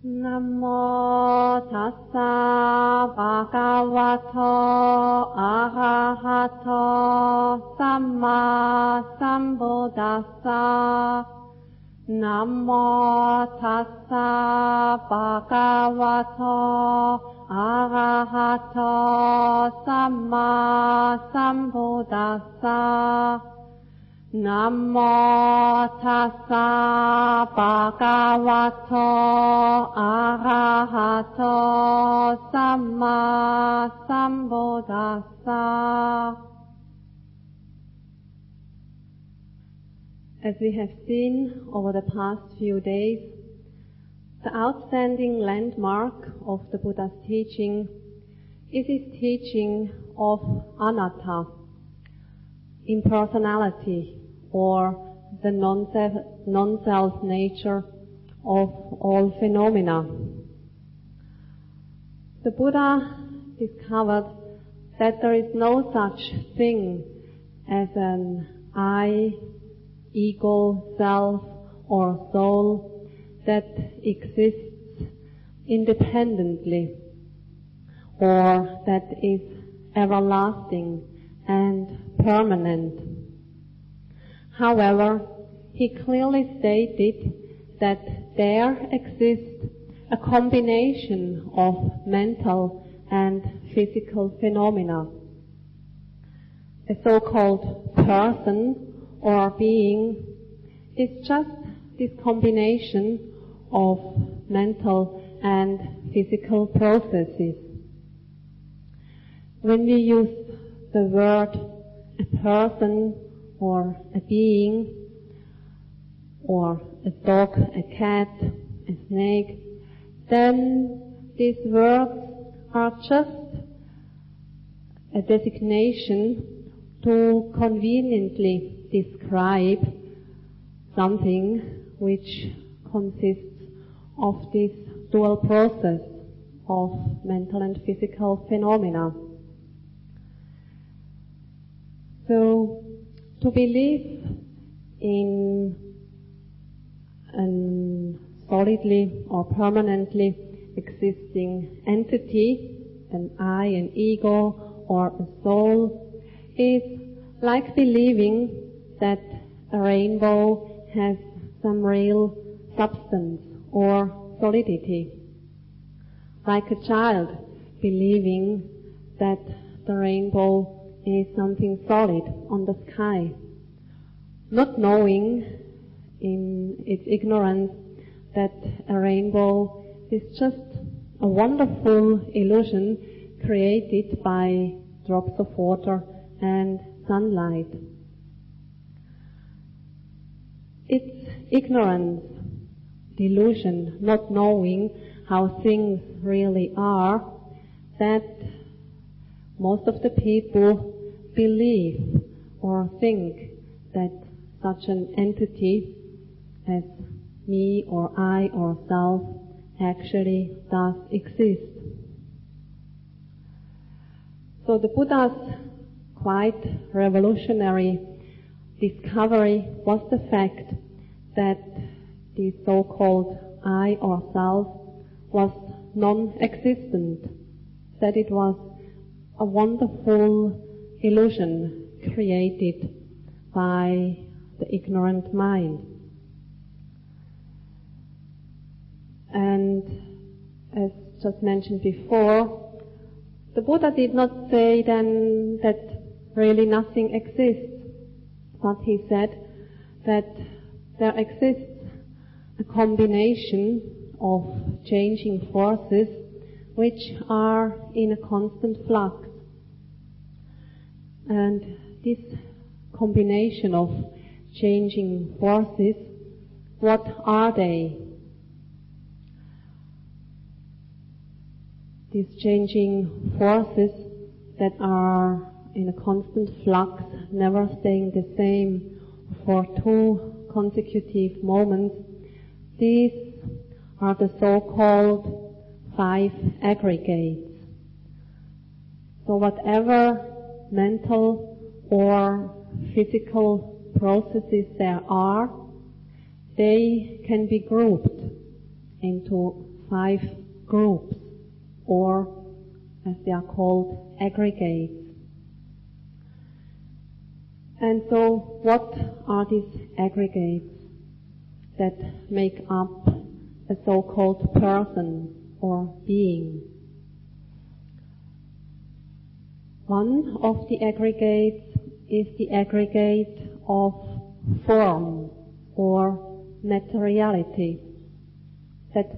南无萨沙巴嘎瓦托阿哈哈托萨玛萨布达萨。南无萨萨巴嘎ท托阿哈哈托萨玛萨布达萨ตา นะโมตัสสะภะคะวะโตอะระหะโตสัมมาสัมพุทธัสสะ นะโมตัสสะภะคะวะโตอะระหะโตสัมมาสัมพุทธัสสะ As we have seen over the past few days, the outstanding landmark of the Buddha's teaching is his teaching of anatta, impersonality, or the non-self, nature of all phenomena. The Buddha discovered that there is no such thing as an I, ego, self, or soul that exists independently or that is everlasting and permanent. However, he clearly stated that there exists a combination of mental and physical phenomena. A so-called person or being is just this combination of mental and physical processes. When we use the word a person or a being or a dog, a cat, a snake, then these words are just a designation to conveniently describe something which consists of this dual process of mental and physical phenomena. So, to believe in an solidly or permanently existing entity, an I, an ego, or a soul, is like believing that a rainbow has some real substance or solidity. Like a child believing that the rainbow is something solid on the sky, not knowing in its ignorance that a rainbow is just a wonderful illusion created by drops of water and sunlight. It's ignorance, delusion, not knowing how things really are, that most of the people believe or think that such an entity as me or I or self actually does exist. So the Buddha's quite revolutionary discovery was the fact that the so-called I or self was non-existent, that it was a wonderful illusion created by the ignorant mind. And as just mentioned before, the Buddha did not say then that really nothing exists, but he said that there exists a combination of changing forces which are in a constant flux. And this combination of changing forces, what are they? These changing forces that are in a constant flux, never staying the same for two consecutive moments, these are the so-called five aggregates. So whatever mental or physical processes there are, they can be grouped into five groups, or as they are called, aggregates. And so, what are these aggregates that make up a so-called person or being? One of the aggregates is the aggregate of form or materiality. That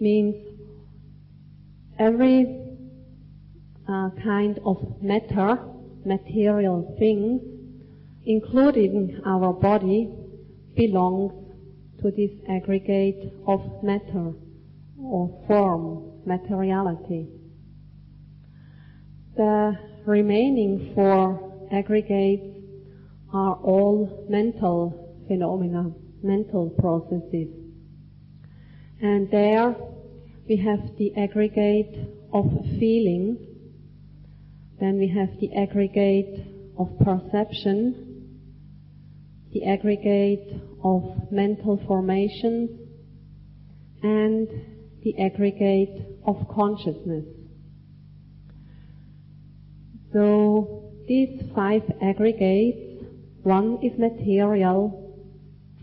means every uh, kind of matter, material things, including our body, belongs to this aggregate of matter or form, materiality. The remaining four aggregates are all mental phenomena, mental processes. And there we have the aggregate of feeling, then we have the aggregate of perception, the aggregate of mental formations, and the aggregate of consciousness. So these five aggregates, one is material,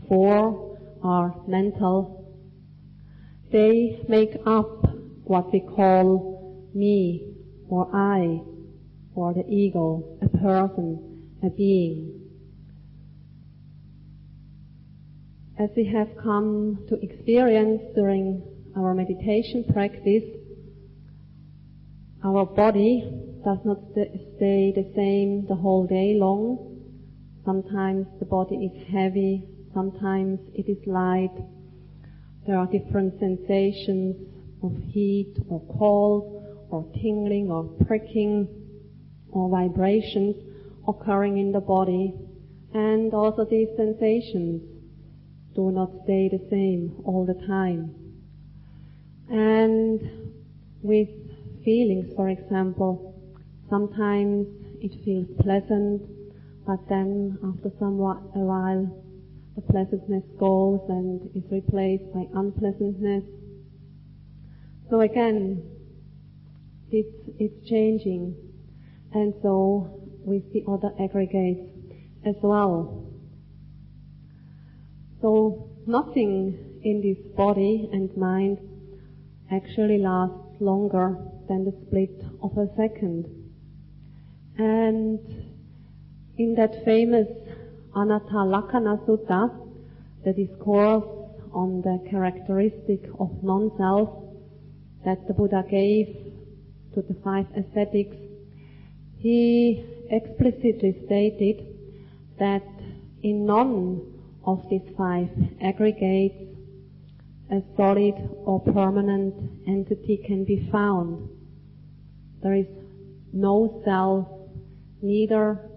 four are mental. They make up what we call me or I or the ego, a person, a being. As we have come to experience during our meditation practice, our body does not st- stay the same the whole day long. Sometimes the body is heavy, sometimes it is light. There are different sensations of heat or cold or tingling or pricking or vibrations occurring in the body. And also these sensations do not stay the same all the time. And with feelings, for example, Sometimes it feels pleasant, but then after somewhat a while, the pleasantness goes and is replaced by unpleasantness. So again, it's, it's changing. And so with the other aggregates as well. So nothing in this body and mind actually lasts longer than the split of a second. And in that famous Anatta Sutta, the discourse on the characteristic of non-self that the Buddha gave to the five ascetics, he explicitly stated that in none of these five aggregates a solid or permanent entity can be found. There is no self neither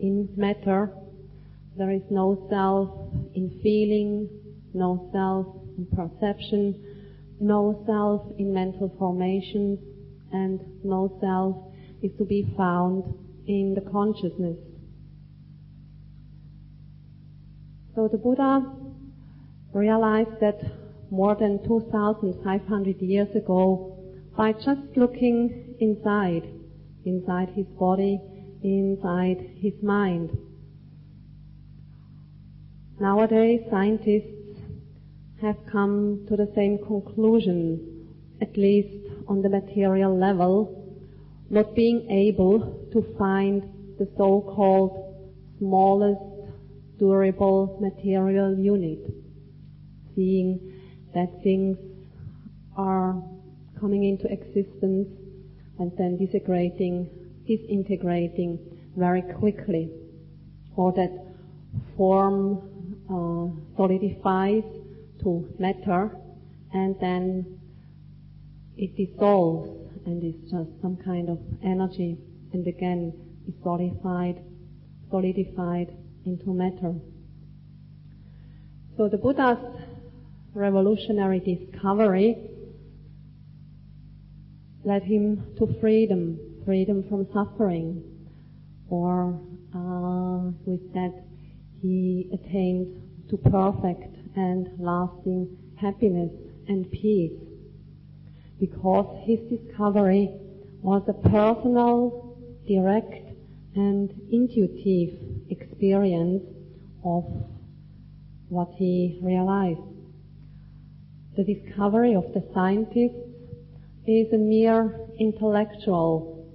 in matter, there is no self in feeling, no self in perception, no self in mental formations, and no self is to be found in the consciousness. So the Buddha realized that more than 2,500 years ago by just looking inside inside his body, inside his mind. Nowadays, scientists have come to the same conclusion, at least on the material level, not being able to find the so-called smallest durable material unit, seeing that things are coming into existence and then disintegrating, disintegrating very quickly, or that form uh, solidifies to matter, and then it dissolves and is just some kind of energy, and again is solidified, solidified into matter. So the Buddha's revolutionary discovery led him to freedom, freedom from suffering, or uh, with that he attained to perfect and lasting happiness and peace. Because his discovery was a personal, direct, and intuitive experience of what he realized. The discovery of the scientists is a mere intellectual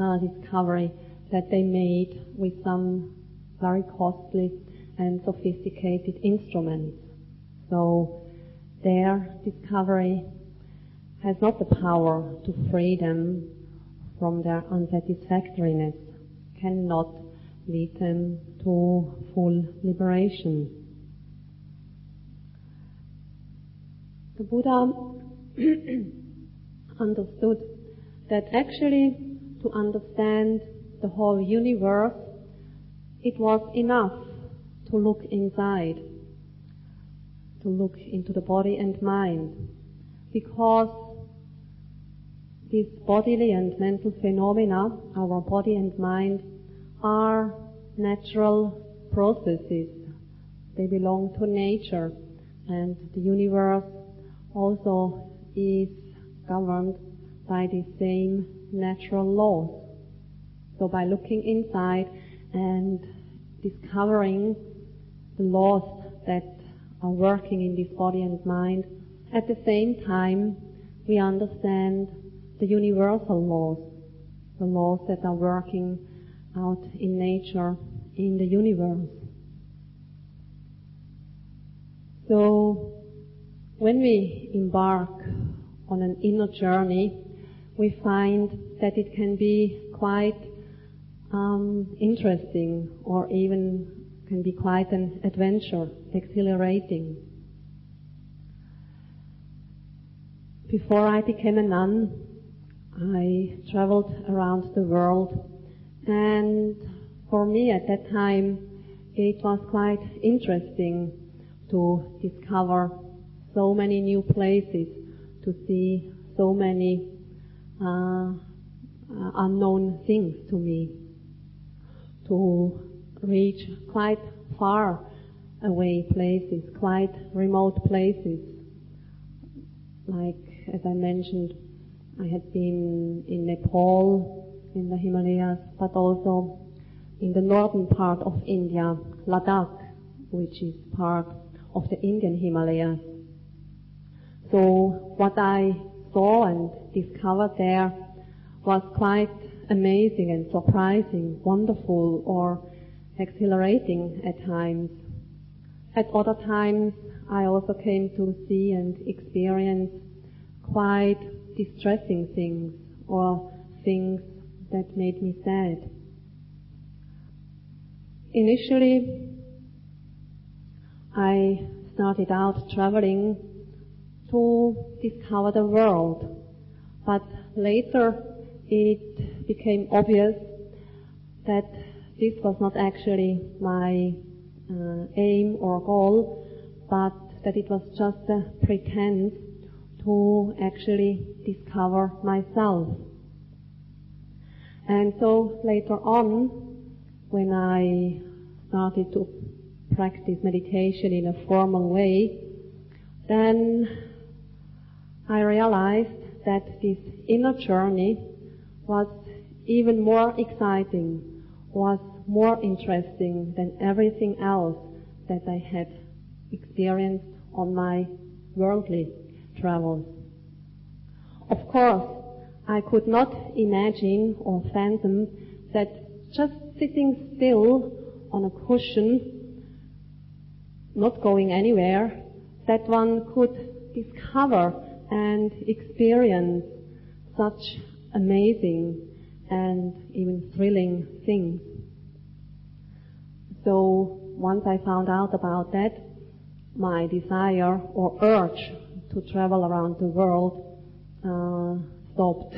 uh, discovery that they made with some very costly and sophisticated instruments. So their discovery has not the power to free them from their unsatisfactoriness, cannot lead them to full liberation. The Buddha understood that actually to understand the whole universe, it was enough to look inside, to look into the body and mind, because these bodily and mental phenomena, our body and mind, are natural processes. They belong to nature, and the universe also is governed by the same natural laws. So by looking inside and discovering the laws that are working in this body and mind, at the same time we understand the universal laws, the laws that are working out in nature, in the universe. So when we embark on an inner journey, we find that it can be quite um, interesting or even can be quite an adventure, exhilarating. Before I became a nun, I traveled around the world and for me at that time it was quite interesting to discover so many new places, to see so many uh, unknown things to me, to reach quite far away places, quite remote places. Like, as I mentioned, I had been in Nepal, in the Himalayas, but also in the northern part of India, Ladakh, which is part of the Indian Himalayas. So what I saw and discovered there was quite amazing and surprising, wonderful or exhilarating at times. At other times I also came to see and experience quite distressing things or things that made me sad. Initially, I started out traveling to discover the world. But later it became obvious that this was not actually my uh, aim or goal, but that it was just a pretense to actually discover myself. And so later on, when I started to practice meditation in a formal way, then I realized that this inner journey was even more exciting, was more interesting than everything else that I had experienced on my worldly travels. Of course, I could not imagine or fathom that just sitting still on a cushion, not going anywhere, that one could discover and experience such amazing and even thrilling things. So once I found out about that, my desire or urge to travel around the world uh, stopped.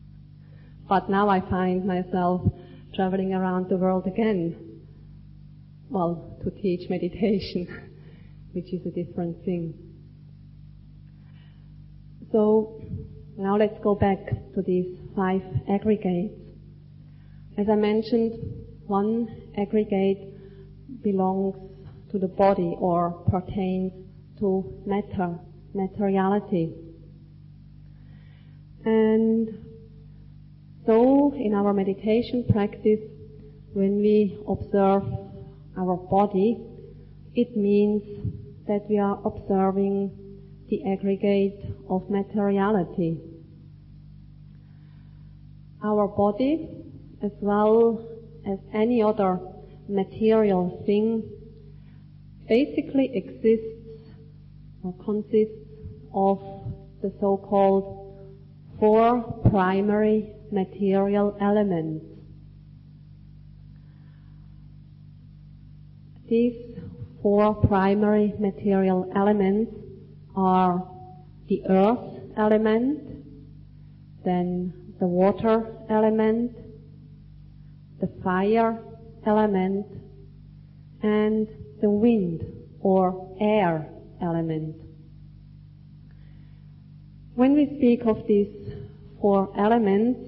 but now I find myself traveling around the world again. Well, to teach meditation, which is a different thing. So now let's go back to these five aggregates. As I mentioned, one aggregate belongs to the body or pertains to matter, materiality. And so in our meditation practice, when we observe our body, it means that we are observing the aggregate of materiality. Our body, as well as any other material thing, basically exists or consists of the so-called four primary material elements. These four primary material elements are the earth element, then the water element, the fire element, and the wind or air element. When we speak of these four elements,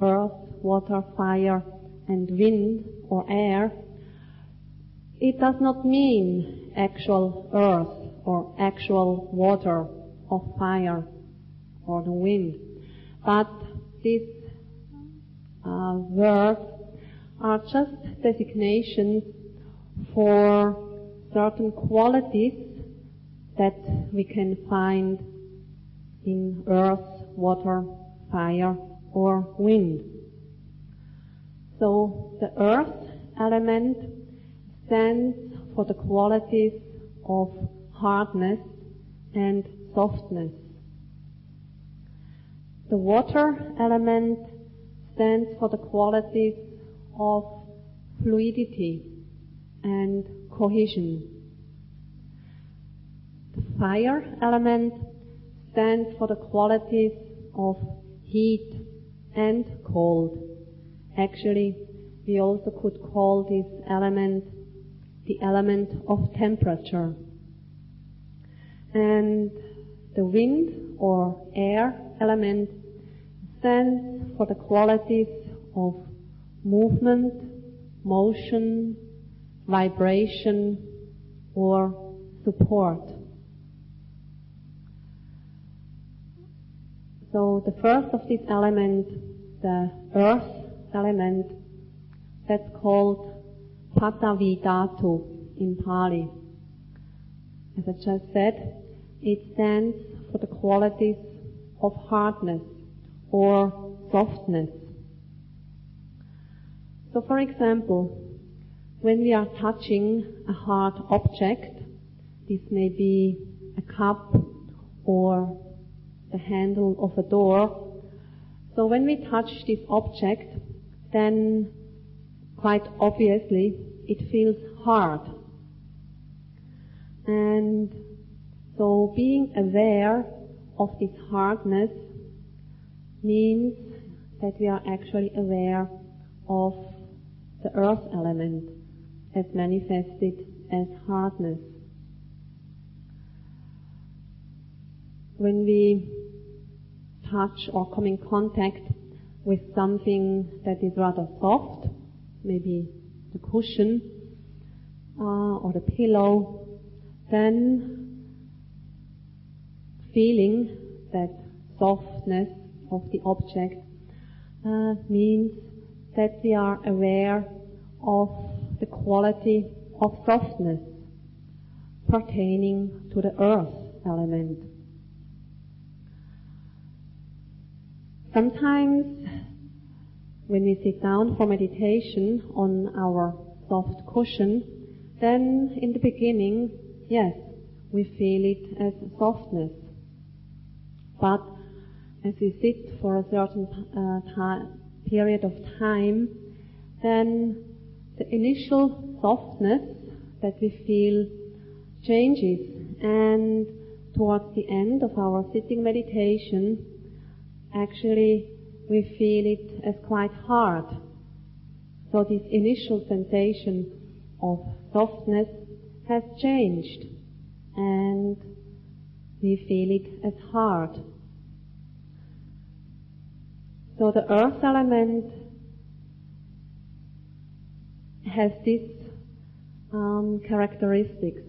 earth, water, fire, and wind or air, it does not mean actual earth or actual water or fire or the wind, but these uh, words are just designations for certain qualities that we can find in earth, water, fire, or wind. So the earth element stands for the qualities of hardness and softness. The water element stands for the qualities of fluidity and cohesion. The fire element stands for the qualities of heat and cold. Actually, we also could call this element the element of temperature. And the wind or air element stands for the qualities of movement, motion, vibration, or support. So the first of these elements, the earth element, that's called Patavidhatu in Pali. As I just said, it stands for the qualities of hardness or softness. So for example, when we are touching a hard object, this may be a cup or the handle of a door. So when we touch this object, then quite obviously it feels hard. And so being aware of this hardness means that we are actually aware of the earth element as manifested as hardness. When we touch or come in contact with something that is rather soft, maybe the cushion uh, or the pillow, then feeling that softness of the object uh, means that we are aware of the quality of softness pertaining to the earth element. Sometimes when we sit down for meditation on our soft cushion, then in the beginning, yes, we feel it as softness. But as we sit for a certain uh, time, period of time, then the initial softness that we feel changes and towards the end of our sitting meditation, actually we feel it as quite hard. So this initial sensation of softness has changed and we feel it as hard. So the earth element has these um, characteristics,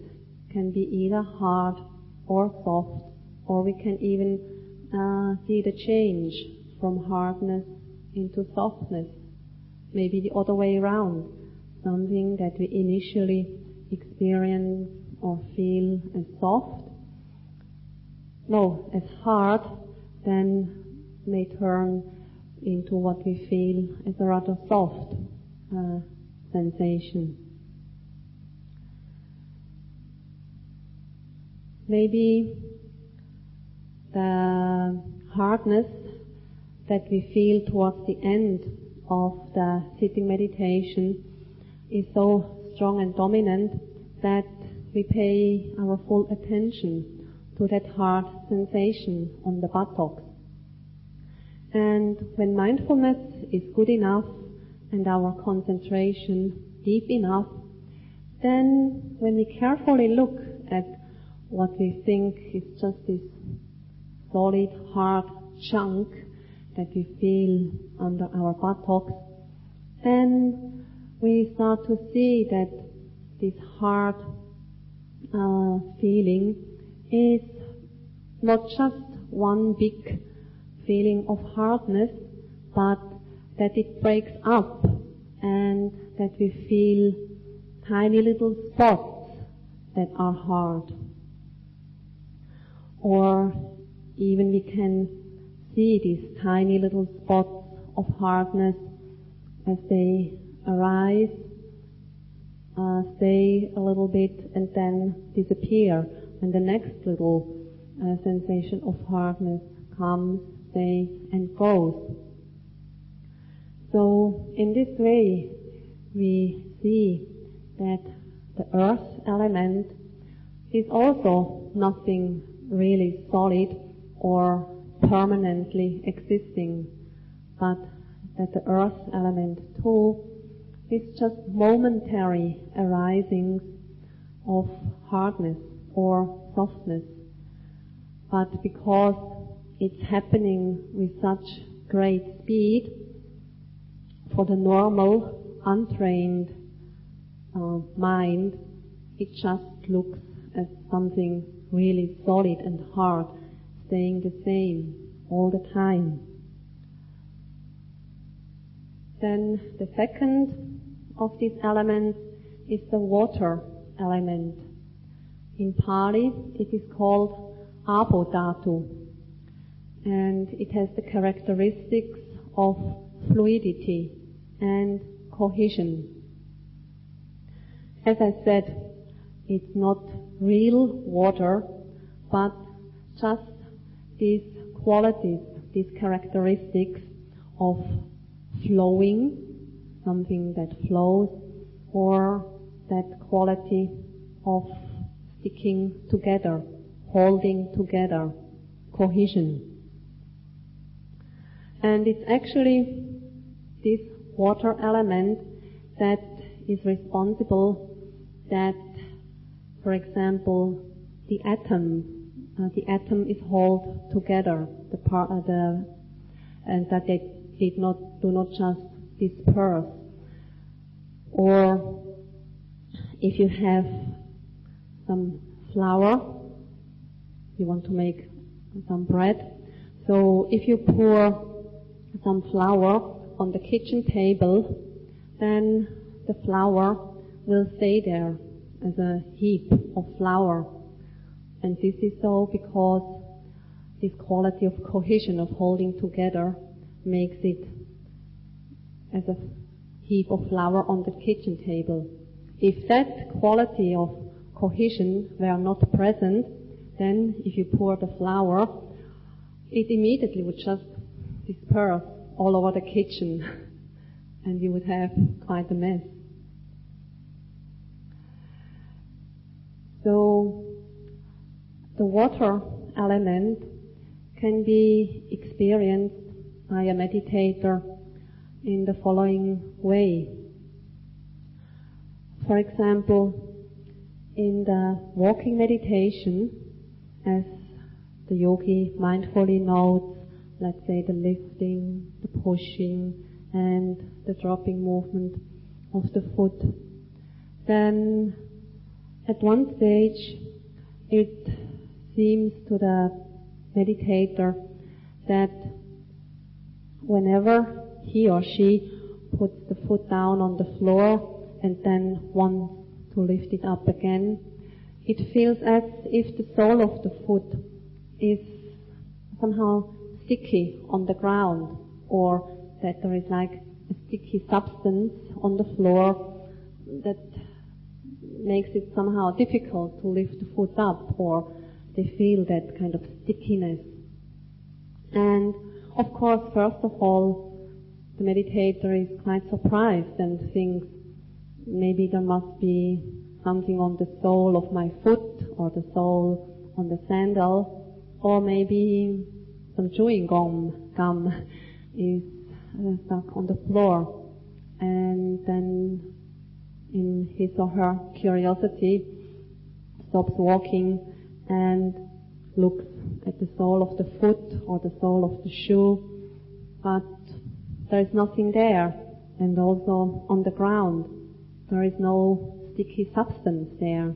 can be either hard or soft or we can even uh, see the change from hardness into softness. Maybe the other way around. Something that we initially experience or feel as soft, no, as hard, then may turn into what we feel is a rather soft uh, sensation. Maybe the hardness that we feel towards the end of the sitting meditation is so strong and dominant that we pay our full attention to that hard sensation on the buttocks. And when mindfulness is good enough and our concentration deep enough, then when we carefully look at what we think is just this solid, hard chunk that we feel under our buttocks, then we start to see that this hard uh, feeling is not just one big feeling of hardness, but that it breaks up and that we feel tiny little spots that are hard. Or even we can see these tiny little spots of hardness as they arise, uh, stay a little bit and then disappear and the next little uh, sensation of hardness comes, stays and goes. So in this way we see that the earth element is also nothing really solid or permanently existing, but that the earth element too is just momentary arisings of hardness or softness. But because it's happening with such great speed, for the normal, untrained uh, mind, it just looks as something really solid and hard, staying the same all the time. Then the second of these elements is the water element. In Pali, it is called apodhatu, and it has the characteristics of fluidity and cohesion. As I said, it's not real water, but just these qualities, these characteristics of flowing, something that flows, or that quality of sticking together, holding together, cohesion. And it's actually this water element that is responsible that, for example, the atom, uh, the atom is held together, the part, uh, the, and that they did not, do not just disperse. Or if you have some flour, you want to make some bread. So if you pour some flour on the kitchen table, then the flour will stay there as a heap of flour. And this is so because this quality of cohesion, of holding together, makes it as a heap of flour on the kitchen table. If that quality of cohesion were not present, then if you pour the flour, it immediately would just disperse all over the kitchen and you would have quite a mess. So the water element can be experienced by a meditator in the following way. For example, in the walking meditation, as the yogi mindfully notes, let's say the lifting, the pushing, and the dropping movement of the foot, then at one stage it seems to the meditator that whenever he or she puts the foot down on the floor and then wants to lift it up again, it feels as if the sole of the foot is somehow sticky on the ground or that there is like a sticky substance on the floor that makes it somehow difficult to lift the foot up or they feel that kind of stickiness. And of course, first of all, the meditator is quite surprised and thinks maybe there must be something on the sole of my foot or the sole on the sandal or maybe some chewing gum, gum is uh, stuck on the floor. And then in his or her curiosity stops walking and looks at the sole of the foot or the sole of the shoe, but there is nothing there. And also on the ground, there is no sticky substance there.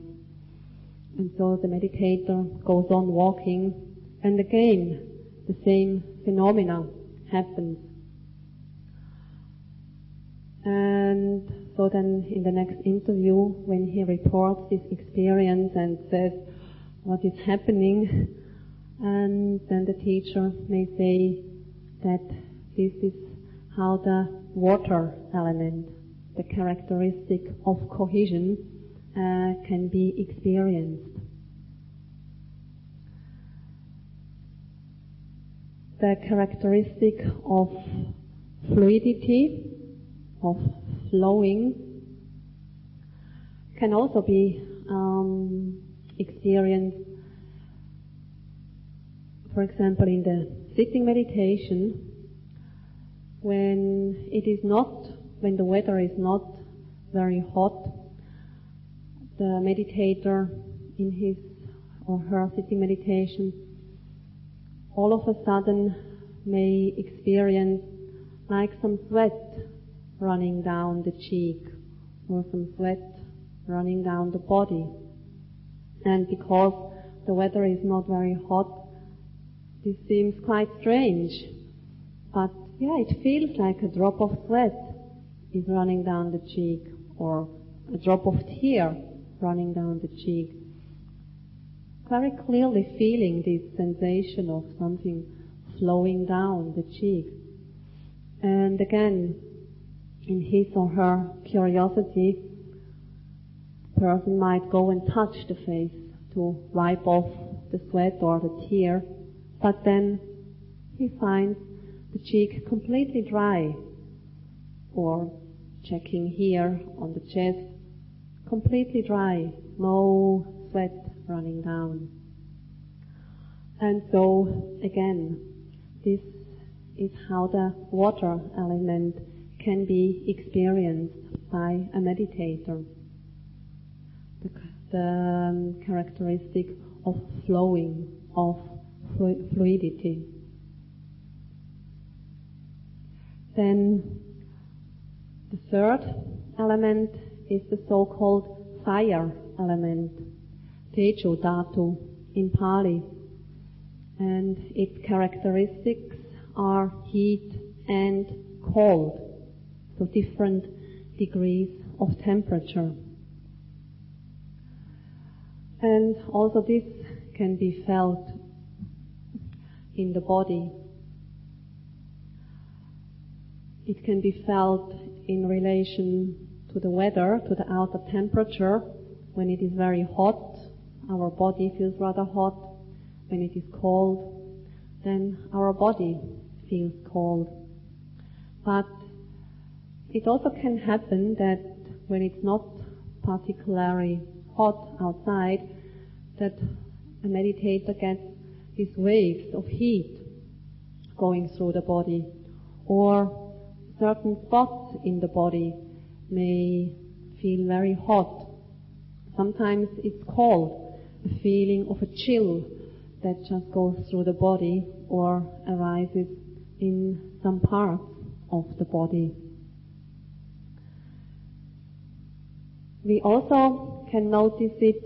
And so the meditator goes on walking, and again, the same phenomena happens. And so then in the next interview, when he reports his experience and says what is happening, and then the teacher may say that this is how the water element, the characteristic of cohesion, uh, can be experienced. The characteristic of fluidity, of flowing, can also be um, experienced for example, in the sitting meditation, when it is not, when the weather is not very hot, the meditator in his or her sitting meditation all of a sudden may experience like some sweat running down the cheek or some sweat running down the body. And because the weather is not very hot, this seems quite strange, but yeah, it feels like a drop of sweat is running down the cheek or a drop of tear running down the cheek. Very clearly feeling this sensation of something flowing down the cheek. And again, in his or her curiosity, the person might go and touch the face to wipe off the sweat or the tear but then he finds the cheek completely dry, or checking here on the chest, completely dry, no sweat running down. And so, again, this is how the water element can be experienced by a meditator. The, the um, characteristic of flowing, of fluidity. Then the third element is the so-called fire element, Tejo Dhatu in Pali. And its characteristics are heat and cold, so different degrees of temperature. And also this can be felt in the body. It can be felt in relation to the weather, to the outer temperature. When it is very hot, our body feels rather hot. When it is cold, then our body feels cold. But it also can happen that when it's not particularly hot outside, that a meditator gets these waves of heat going through the body, or certain spots in the body may feel very hot. Sometimes it's cold, a feeling of a chill that just goes through the body or arises in some parts of the body. We also can notice it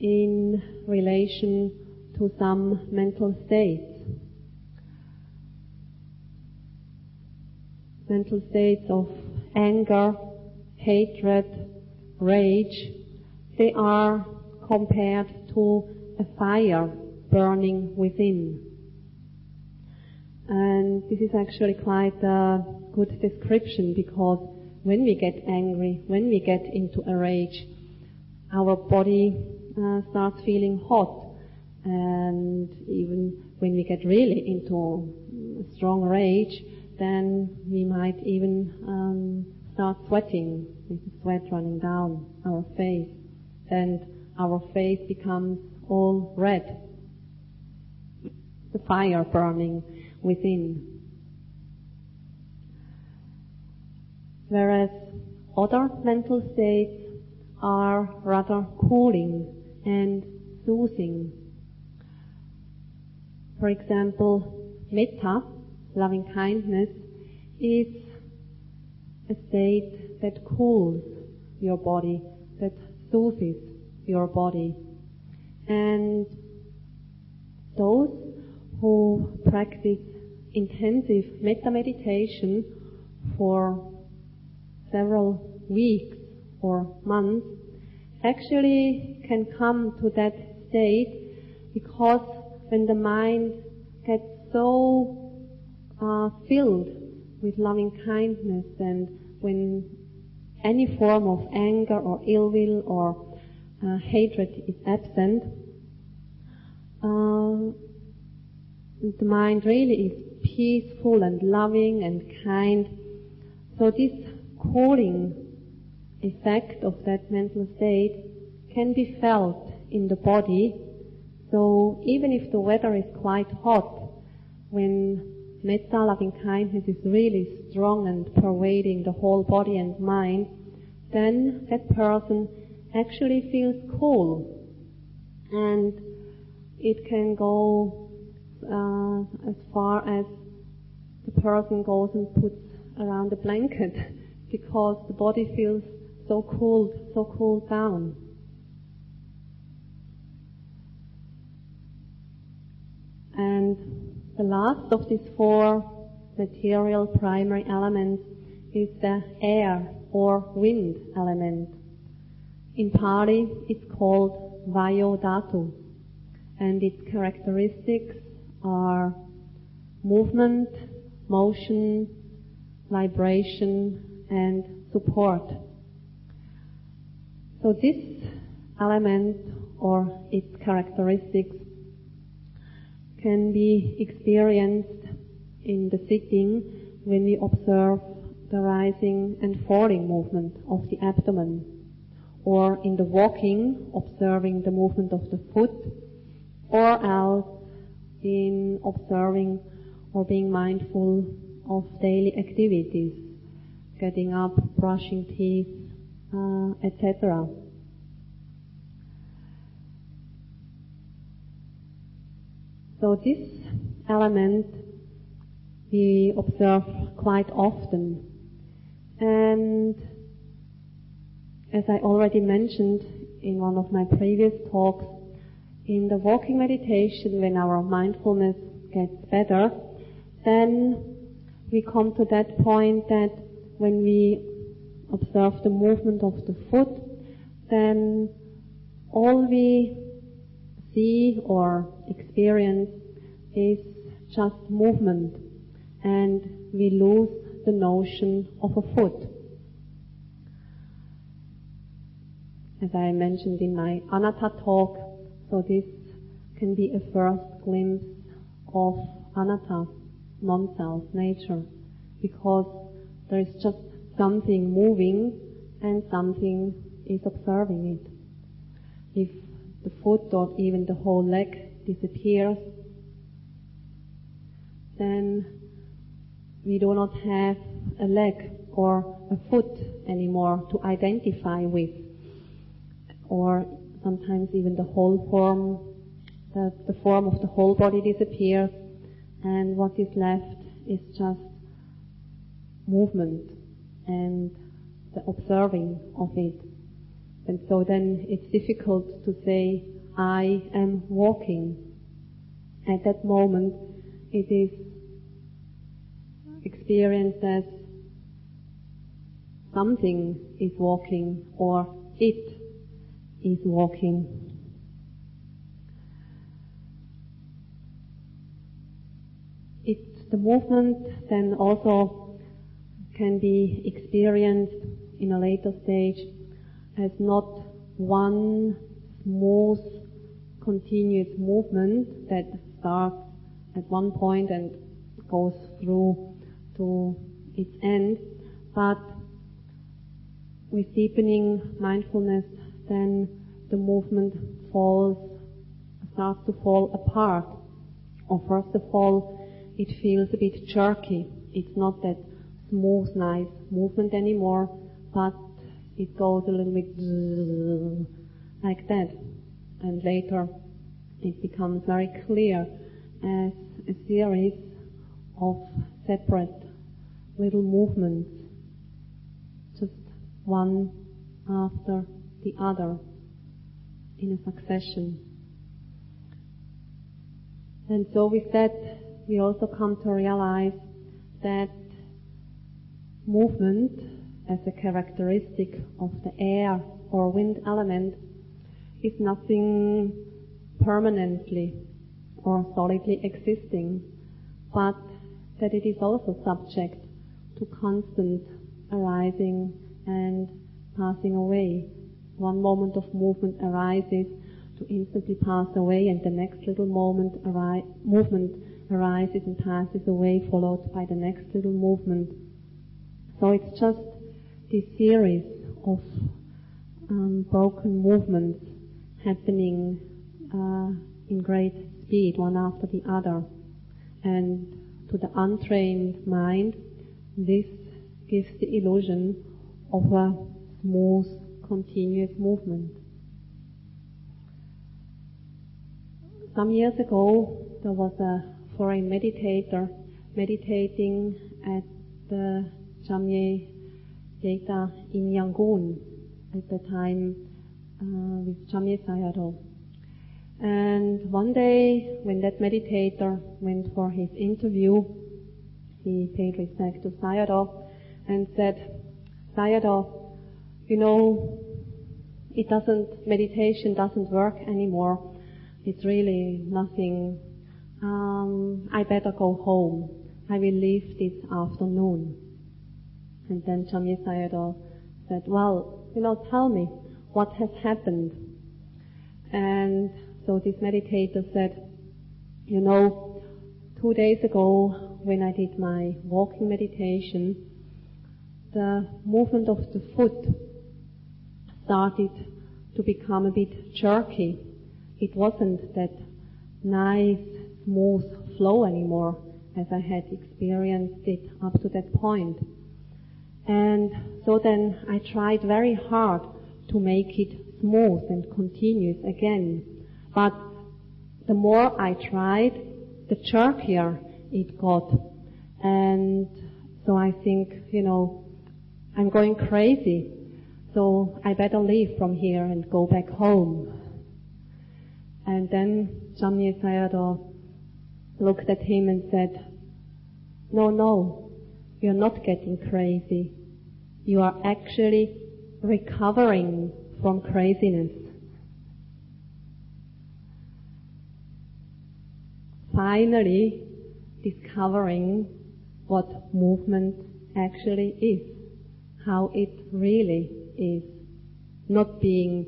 in relation to some mental states. Mental states of anger, hatred, rage, they are compared to a fire burning within. And this is actually quite a good description because when we get angry, when we get into a rage, our body uh, starts feeling hot. And even when we get really into a strong rage, then we might even um, start sweating with sweat running down our face. And our face becomes all red. The fire burning within. Whereas other mental states are rather cooling and soothing. For example, metta, loving kindness, is a state that cools your body, that soothes your body. And those who practice intensive metta meditation for several weeks or months actually can come to that state because when the mind gets so uh, filled with loving kindness and when any form of anger or ill will or uh, hatred is absent, uh, the mind really is peaceful and loving and kind. So this cooling effect of that mental state can be felt in the body. So even if the weather is quite hot, when metta loving kindness is really strong and pervading the whole body and mind, then that person actually feels cool. And it can go uh, as far as the person goes and puts around a blanket because the body feels so cooled, so cooled down. And the last of these four material primary elements is the air or wind element. In Pali, it's called Vayo Dhatu, and its characteristics are movement, motion, vibration, and support. So this element or its characteristics can be experienced in the sitting when we observe the rising and falling movement of the abdomen, or in the walking, observing the movement of the foot, or else in observing or being mindful of daily activities, getting up, brushing teeth, uh, etc. So this element we observe quite often. And as I already mentioned in one of my previous talks, in the walking meditation, when our mindfulness gets better, then we come to that point that when we observe the movement of the foot, then all we see or experience is just movement and we lose the notion of a foot. As I mentioned in my anatta talk, so this can be a first glimpse of anatta, non-self, nature, because there is just something moving and something is observing it. If the foot or even the whole leg disappears, then we do not have a leg or a foot anymore to identify with. Or sometimes even the whole form, the, the form of the whole body disappears and what is left is just movement and the observing of it. And so then it's difficult to say, I am walking, At that moment, it is experienced as something is walking or it is walking. It, the movement then also can be experienced in a later stage as not one smooth, continuous movement that starts at one point and goes through to its end, but with deepening mindfulness, then the movement falls, starts to fall apart. Or first of all, it feels a bit jerky. It's not that smooth, nice movement anymore, but it goes a little bit like that. And later it becomes very clear as a series of separate little movements, just one after the other in a succession. And so with that, we also come to realize that movement as a characteristic of the air or wind element is nothing permanently or solidly existing, but that it is also subject to constant arising and passing away. One moment of movement arises to instantly pass away and the next little moment arri- movement arises and passes away followed by the next little movement. So it's just this series of um, broken movements happening uh, in great speed, one after the other. And to the untrained mind, this gives the illusion of a smooth, continuous movement. Some years ago, there was a foreign meditator meditating at the Chanmyay Yeiktha in Yangon at the time uh, with Chanmyay Sayadaw. And one day, when that meditator went for his interview, he paid respect to Sayadaw and said, Sayadaw, you know, it doesn't, meditation doesn't work anymore. It's really nothing. Um, I better go home. I will leave this afternoon. And then Chanmyay Sayadaw said, well, you know, tell me what has happened. And so this meditator said, you know, two days ago when I did my walking meditation, the movement of the foot started to become a bit jerky. It wasn't that nice, smooth flow anymore as I had experienced it up to that point. And so then I tried very hard to make it smooth and continuous again. But the more I tried, the jerkier it got. And so I think, you know, I'm going crazy. So I better leave from here and go back home. And then Chanmyay Sayadaw looked at him and said, no, no, you're not getting crazy. You are actually recovering from craziness. Finally, discovering what movement actually is, how it really is, not being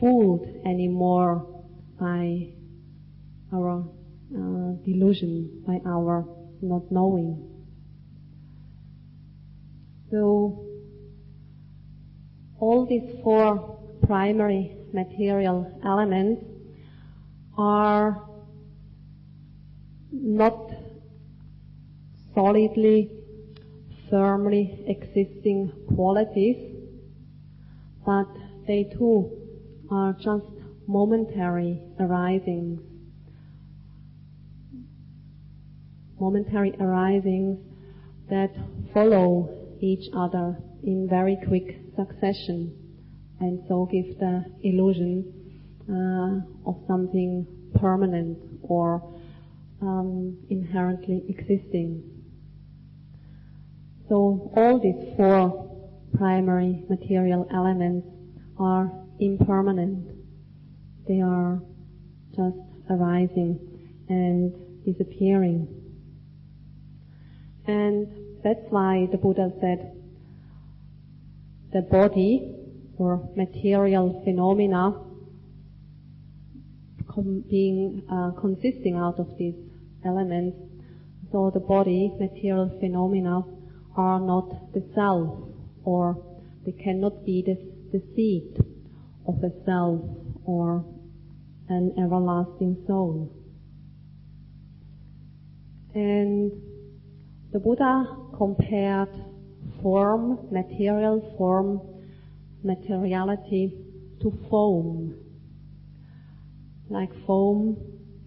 fooled anymore by our uh, delusion, by our not knowing. So, all these four primary material elements are not solidly, firmly existing qualities, but they too are just momentary arisings. Momentary arisings that follow each other in very quick succession and so give the illusion uh, of something permanent or um, inherently existing. So all these four primary material elements are impermanent. They are just arising and disappearing. And that's why the Buddha said the body or material phenomena being uh, consisting out of these elements. So the body, material phenomena, are not the self, or they cannot be the, the seat of a self or an everlasting soul. And the Buddha compared form, material form, materiality to foam. Like foam,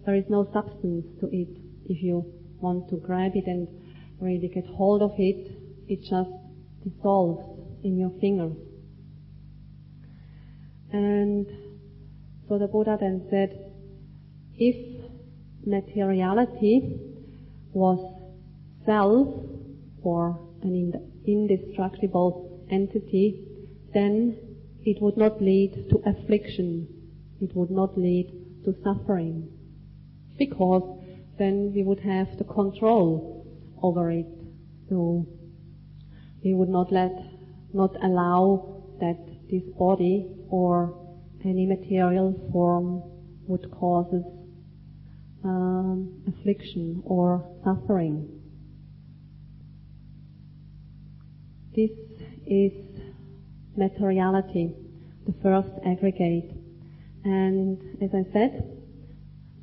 there is no substance to it. If you want to grab it and really get hold of it, it just dissolves in your fingers. And so the Buddha then said, if materiality was self or an indestructible entity, then it would not lead to affliction. It would not lead to suffering. Because then we would have the control over it. So we would not let, not allow that this body or any material form would cause us um, affliction or suffering. This is materiality, the first aggregate. And as I said,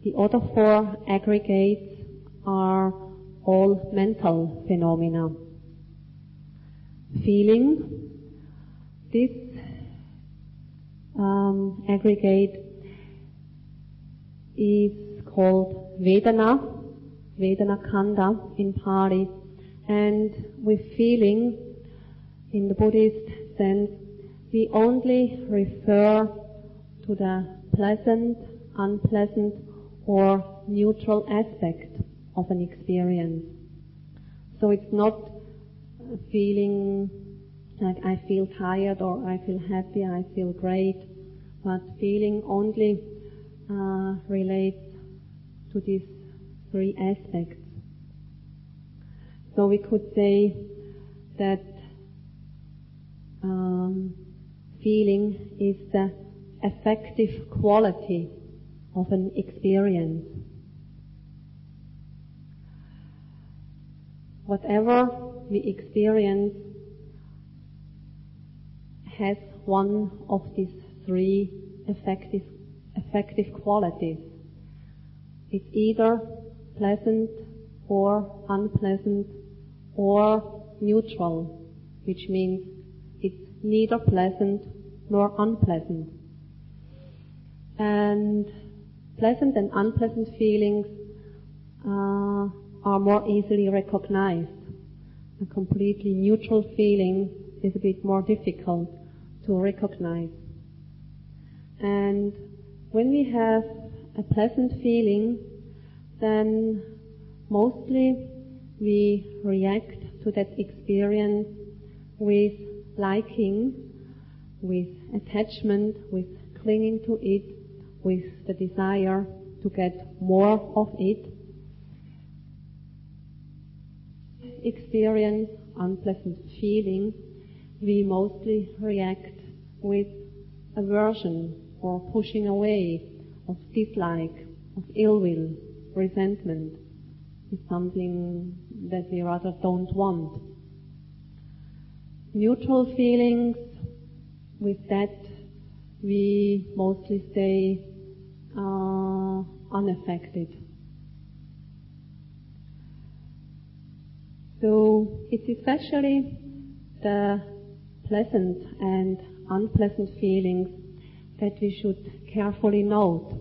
the other four aggregates are all mental phenomena. Feeling, this um, aggregate is called Vedana, Vedana Khandha in Pali, and with feeling, in the Buddhist sense, we only refer to the pleasant, unpleasant, or neutral aspect of an experience. So it's not feeling like I feel tired or I feel happy, I feel great, but feeling only uh, relates to these three aspects. So we could say that um, feeling is the affective quality of an experience. Whatever we experience has one of these three effective, affective qualities. It's either pleasant or unpleasant or neutral, which means it's neither pleasant nor unpleasant. And pleasant and unpleasant feelings uh, are more easily recognized. A completely neutral feeling is a bit more difficult to recognize. And when we have a pleasant feeling, then mostly we react to that experience with liking, with attachment, with clinging to it, with the desire to get more of it. Experience unpleasant feelings, we mostly react with aversion or pushing away of dislike, of ill will, resentment. It's something that we rather don't want. Neutral feelings, with that we mostly stay uh, unaffected. So it's especially the pleasant and unpleasant feelings that we should carefully note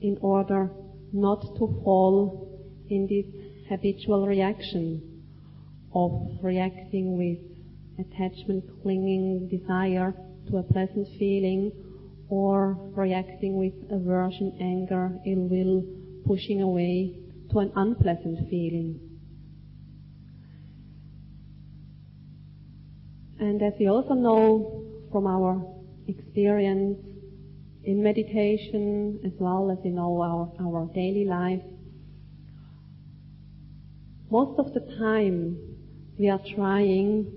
in order not to fall in this habitual reaction of reacting with attachment, clinging, desire to a pleasant feeling or reacting with aversion, anger, ill will pushing away to an unpleasant feeling. And as we also know from our experience in meditation as well as in all our, our daily life, most of the time we are trying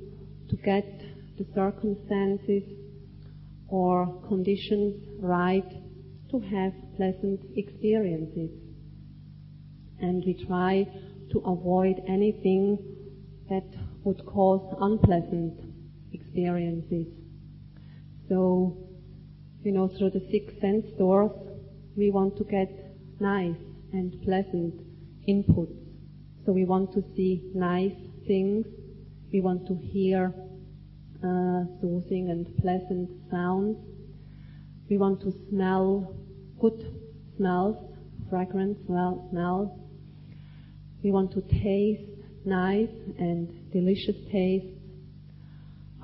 to get the circumstances or conditions right to have pleasant experiences. And we try to avoid anything that would cause unpleasant experiences. So, you know, through the six sense doors, we want to get nice and pleasant inputs. So we want to see nice things. We want to hear uh, soothing and pleasant sounds. We want to smell good smells, fragrant smell, smells. We want to taste nice and delicious tastes.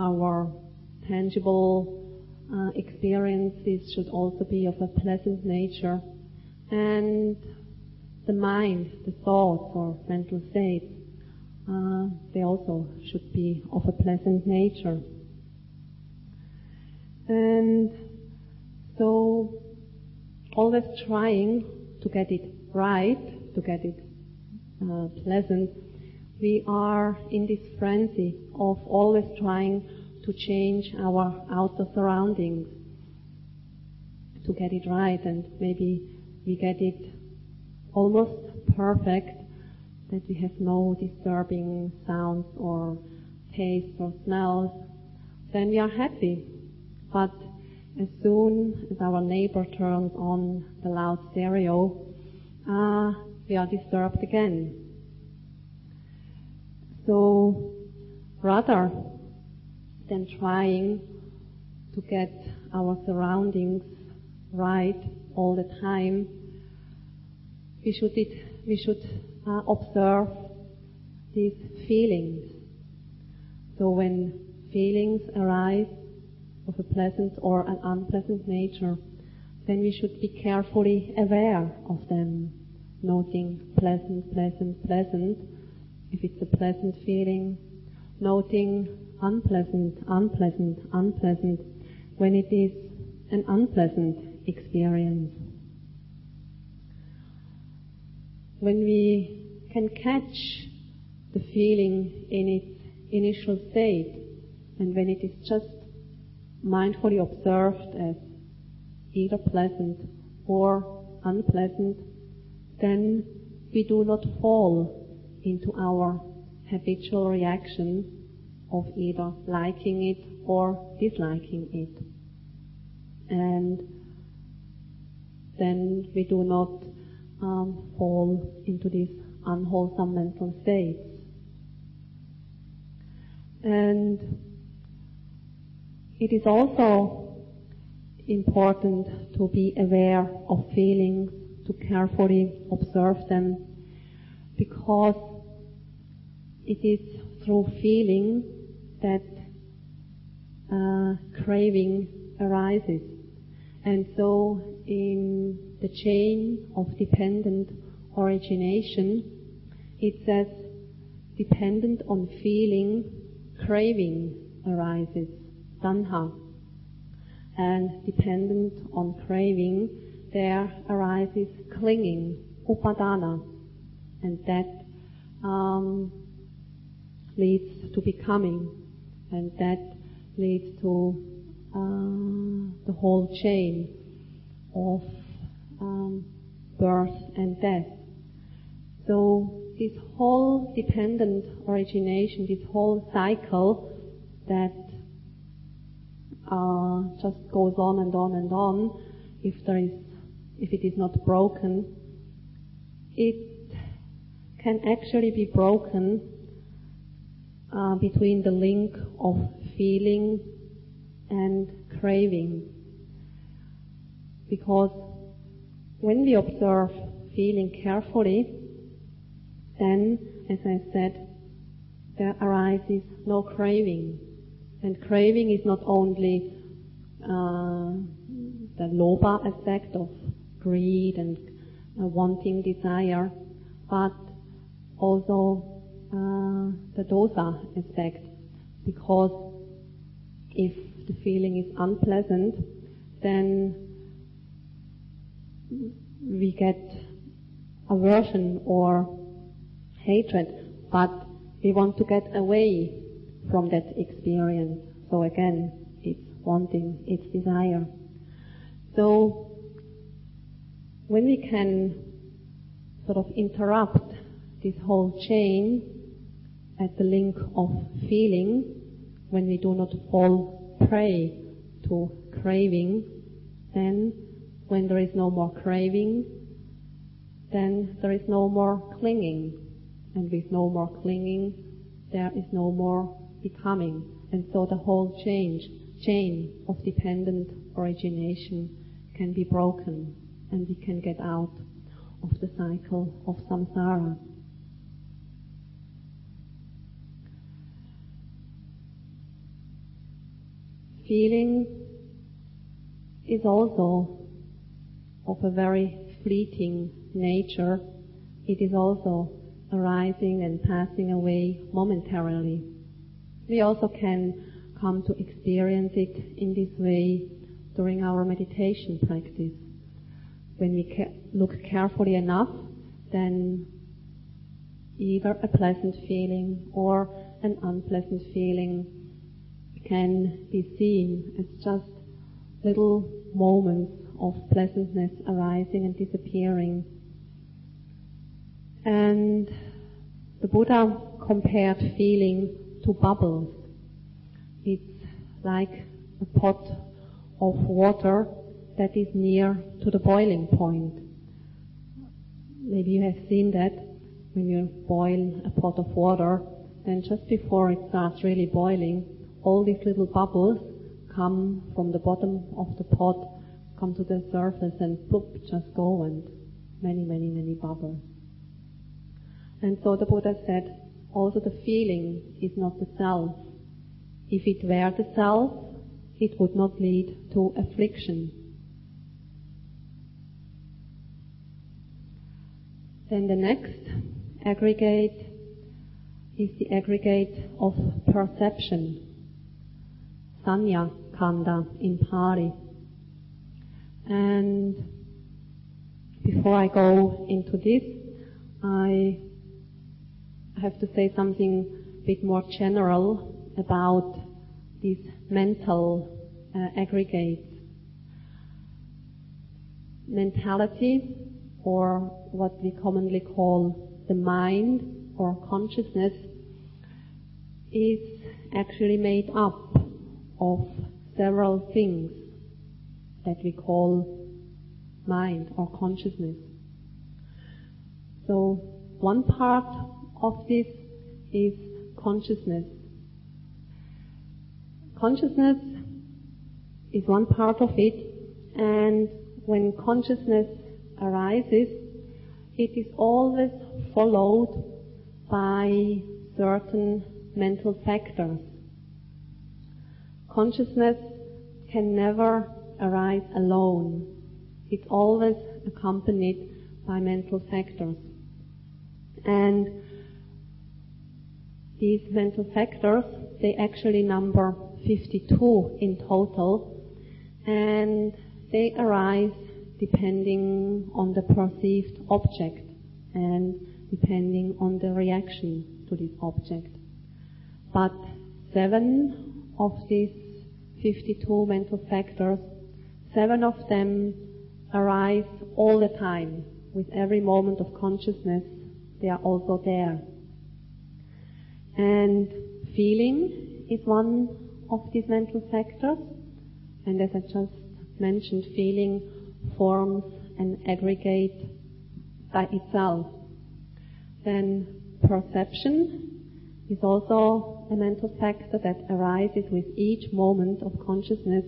Our tangible uh, experiences should also be of a pleasant nature. And the mind, the thoughts or mental states, uh, they also should be of a pleasant nature. And so, always trying to get it right, to get it uh, pleasant, we are in this frenzy of always trying to change our outer surroundings to get it right and maybe we get it almost perfect that we have no disturbing sounds or tastes or smells, then we are happy. But as soon as our neighbor turns on the loud stereo, uh, we are disturbed again. So rather than trying to get our surroundings right all the time, we should, it, we should uh, observe these feelings. So when feelings arise of a pleasant or an unpleasant nature, then we should be carefully aware of them, noting pleasant, pleasant, pleasant, if it's a pleasant feeling, noting unpleasant, unpleasant, unpleasant, when it is an unpleasant experience. When we can catch the feeling in its initial state, and when it is just mindfully observed as either pleasant or unpleasant, then we do not fall into our habitual reaction of either liking it or disliking it. And then we do not um, fall into these unwholesome mental states. And it is also important to be aware of feelings, to carefully observe them, because it is through feeling that uh, craving arises. And so in the chain of dependent origination, it says dependent on feeling, craving arises, tanha. And dependent on craving, there arises clinging, upadana. And that um, leads to becoming, and that leads to uh, the whole chain of um, birth and death. So this whole dependent origination, this whole cycle that uh, just goes on and on and on, if there is, if it is not broken, it can actually be broken uh, between the link of feeling and craving. Because when we observe feeling carefully, then, as I said, there arises no craving. And craving is not only uh, the lobha aspect of greed and a wanting desire, but also uh, the dosa aspect, because if the feeling is unpleasant, then we get aversion or hatred, but we want to get away from that experience. So again, it's wanting, it's desire. So when we can sort of interrupt this whole chain at the link of feeling, when we do not fall prey to craving, then when there is no more craving, then there is no more clinging. And with no more clinging, there is no more becoming. And so the whole change, chain of dependent origination can be broken and we can get out of the cycle of samsara. Feeling is also of a very fleeting nature. It is also arising and passing away momentarily. We also can come to experience it in this way during our meditation practice. When we ca- look carefully enough, then either a pleasant feeling or an unpleasant feeling can be seen as just little moments of pleasantness arising and disappearing. And the Buddha compared feeling to bubbles. It's like a pot of water that is near to the boiling point. Maybe you have seen that when you boil a pot of water, then just before it starts really boiling, all these little bubbles come from the bottom of the pot, come to the surface and bloop, just go and many, many, many bubbles. And so the Buddha said, also the feeling is not the self. If it were the self, it would not lead to affliction. Then the next aggregate is the aggregate of perception. Sanya Khandha in Pali. And before I go into this, I have to say something a bit more general about these mental uh, aggregates. Mentality, or what we commonly call the mind or consciousness, is actually made up of several things that we call mind or consciousness. So one part of this is consciousness. Consciousness is one part of it, and when consciousness arises, it is always followed by certain mental factors. Consciousness can never arise alone. It's always accompanied by mental factors. And these mental factors, they actually number 52 in total, and they arise depending on the perceived object and depending on the reaction to this object. But seven of these 52 mental factors, seven of them arise all the time. With every moment of consciousness, they are also there. And feeling is one of these mental factors. And as I just mentioned, feeling forms an aggregate by itself. Then perception is also a mental factor that arises with each moment of consciousness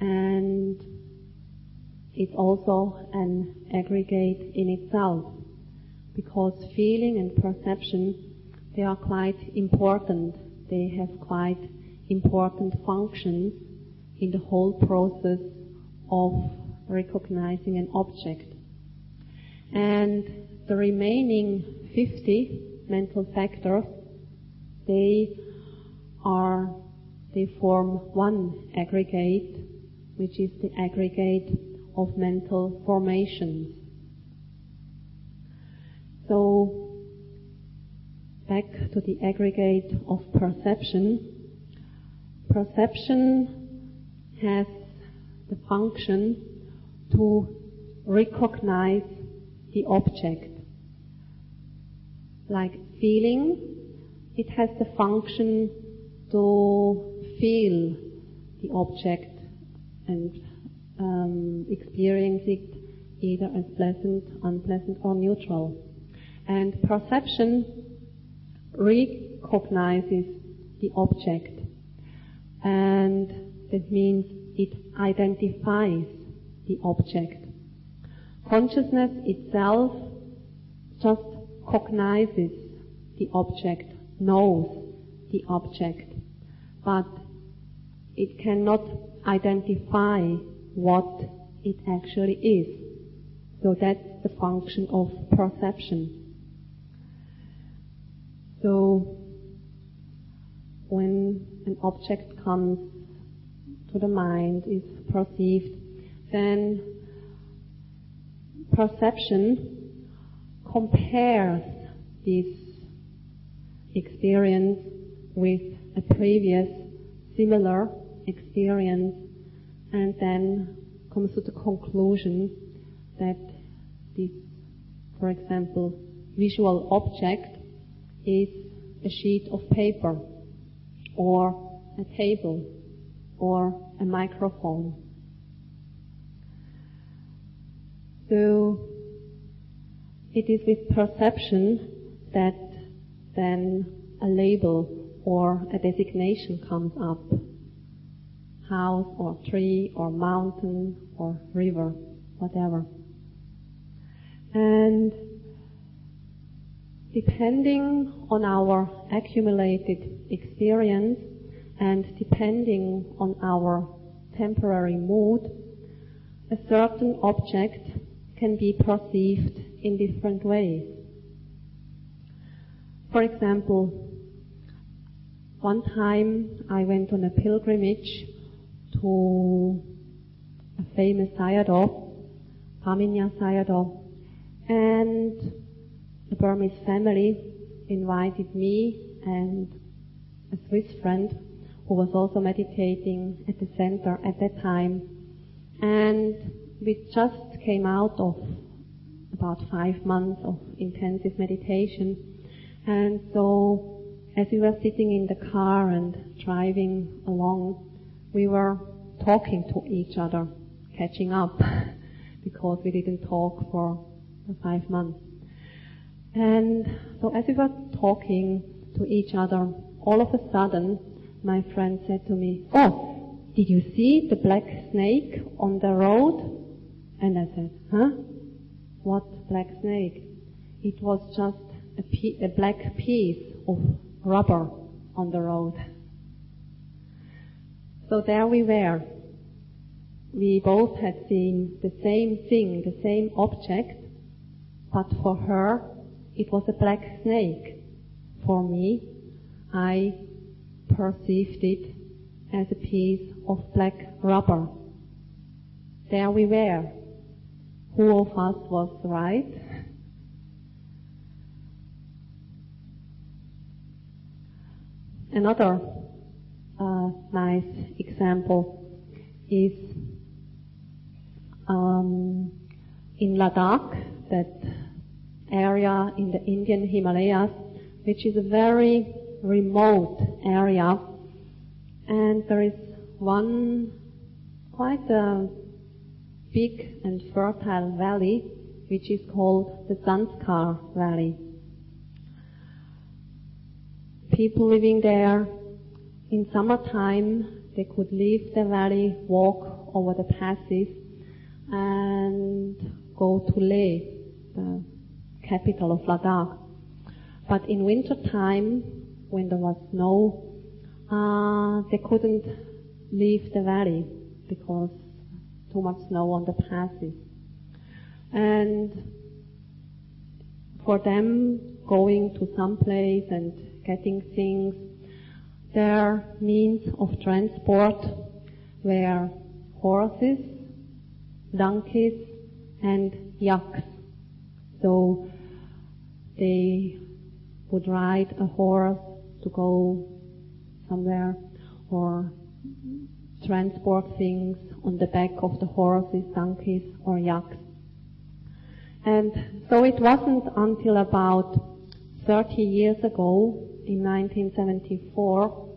and it's also an aggregate in itself because feeling and perception they are quite important. They have quite important functions in the whole process of recognizing an object. And the remaining 50 mental factors, they are, they form one aggregate, which is the aggregate of mental formations. So, back to the aggregate of perception. Perception has the function to recognize the object. Like feeling, it has the function to feel the object and um, experience it either as pleasant, unpleasant, or neutral. And perception recognizes the object. And that means it identifies the object. Consciousness itself just cognizes the object, knows the object, but it cannot identify what it actually is. So that's the function of perception. So when an object comes to the mind, is perceived, then perception compares this experience with a previous similar experience and then comes to the conclusion that this, for example, visual object is a sheet of paper or a table or a microphone. So it is with perception that then a label or a designation comes up. House or tree or mountain or river, whatever. And depending on our accumulated experience and depending on our temporary mood, a certain object can be perceived in different ways. For example, one time I went on a pilgrimage to a famous sayadaw, Thamanya Sayadaw, and the Burmese family invited me and a Swiss friend who was also meditating at the center at that time. And we just came out of about five months of intensive meditation. And so as we were sitting in the car and driving along, we were talking to each other, catching up, because we didn't talk for five months. And so as we were talking to each other, all of a sudden, my friend said to me, Oh, did you see the black snake on the road? And I said, Huh? What black snake? It was just a, black piece of rubber on the road. So there we were. We both had seen the same thing, the same object, but for her it was a black snake. For me, I perceived it as a piece of black rubber. There we were. Who of us was right? Another uh, nice example is um, in Ladakh, that area in the Indian Himalayas, which is a very remote area, and there is one quite a big and fertile valley, which is called the Zanskar Valley. People living there in summertime, they could leave the valley, walk over the passes, and go to Leh, the capital of Ladakh. But in winter time, when there was snow, uh, they couldn't leave the valley because too much snow on the passes. And for them, going to some place and getting things, their means of transport were horses, donkeys, and yaks. So they would ride a horse to go somewhere or transport things on the back of the horses, donkeys, or yaks. And so it wasn't until about 30 years ago, in 1974,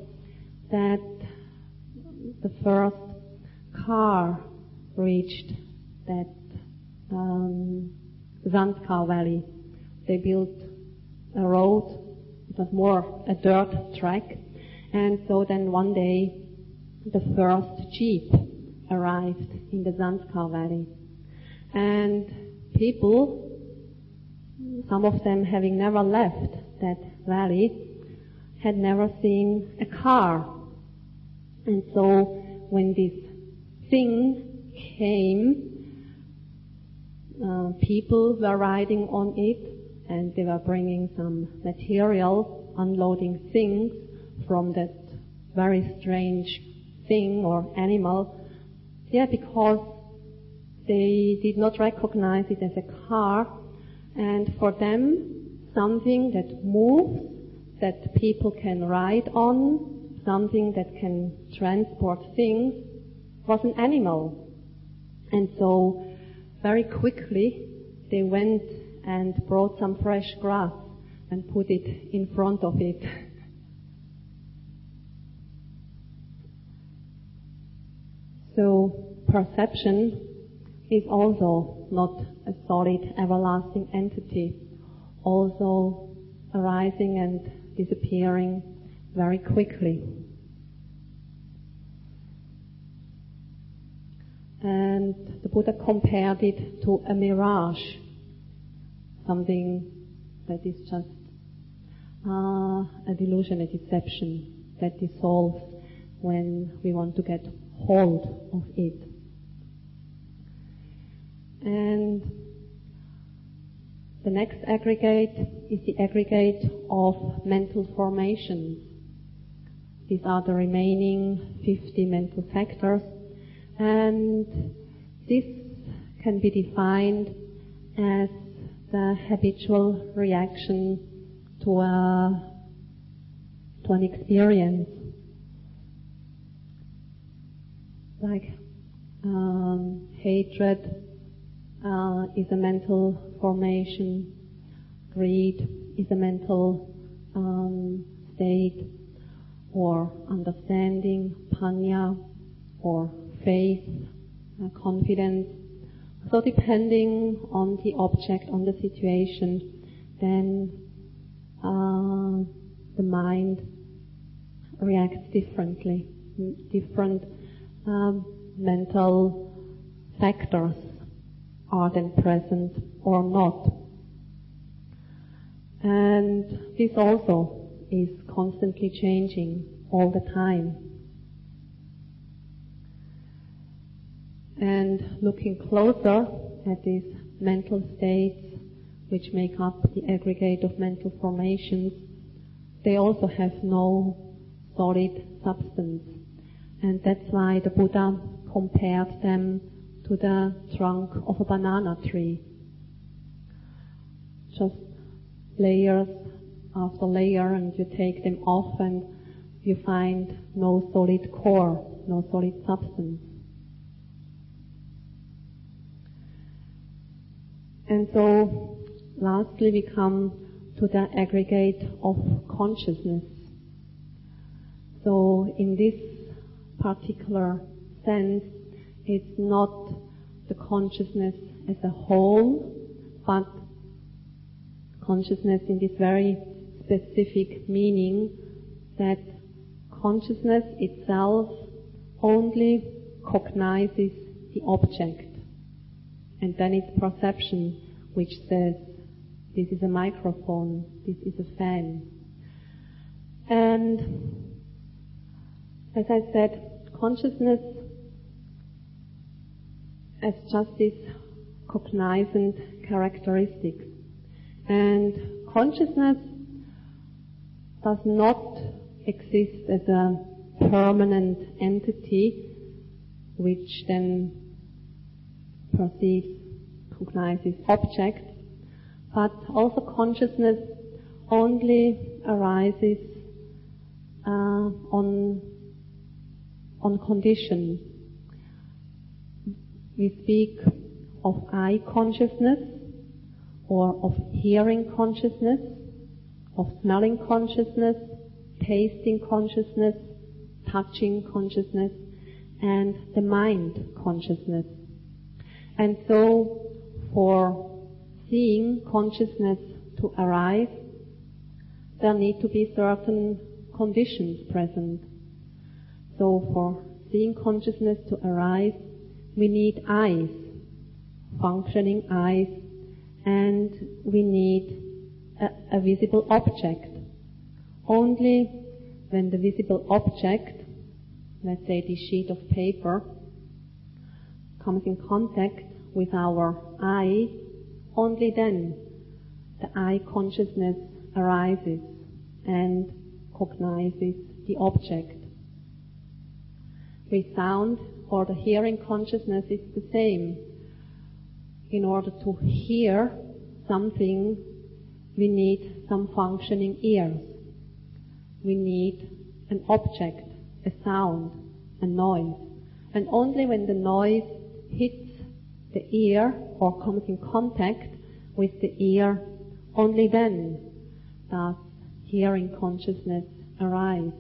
that the first car reached that um, Zanskar Valley. They built a road. It was more a dirt track. And so then one day, the first jeep arrived in the Zanskar Valley. And people, some of them having never left that valley, had never seen a car. And so when this thing came, uh, people were riding on it and they were bringing some material, unloading things from that very strange thing or animal. Yeah, because they did not recognize it as a car and for them something that moves, that people can ride on, something that can transport things was an animal. And so very quickly they went and brought some fresh grass and put it in front of it. so perception is also not a solid everlasting entity, also arising and disappearing very quickly. And the Buddha compared it to a mirage, something that is just uh, a delusion, a deception that dissolves when we want to get hold of it. And the next aggregate is the aggregate of mental formations. These are the remaining 50 mental factors and this can be defined as the habitual reaction to a to an experience like um, hatred uh, is a mental formation greed is a mental um, state or understanding panya or faith, uh, confidence. So depending on the object, on the situation, then uh, the mind reacts differently. Different um, mental factors are then present or not. And this also is constantly changing all the time. and looking closer at these mental states which make up the aggregate of mental formations, they also have no solid substance. And that's why the Buddha compared them to the trunk of a banana tree. Just layers after layer and you take them off and you find no solid core, no solid substance. And so, lastly, we come to the aggregate of consciousness. So, in this particular sense, it's not the consciousness as a whole, but consciousness in this very specific meaning that consciousness itself only cognizes the object and then it's perception which says, this is a microphone, this is a fan. And as I said, consciousness as just this cognizant characteristics. And consciousness does not exist as a permanent entity which then perceives, recognizes objects, but also consciousness only arises uh, on on condition. We speak of eye consciousness or of hearing consciousness, of smelling consciousness, tasting consciousness, touching consciousness, and the mind consciousness. And so, for seeing consciousness to arise, there need to be certain conditions present. So for seeing consciousness to arise, we need eyes, functioning eyes, and we need a, a visible object. Only when the visible object, let's say this sheet of paper, comes in contact with our eye, only then the eye consciousness arises and cognizes the object. With sound or the hearing consciousness is the same. In order to hear something, we need some functioning ears. We need an object, a sound, a noise. And only when the noise hits the ear or comes in contact with the ear, only then does hearing consciousness arise.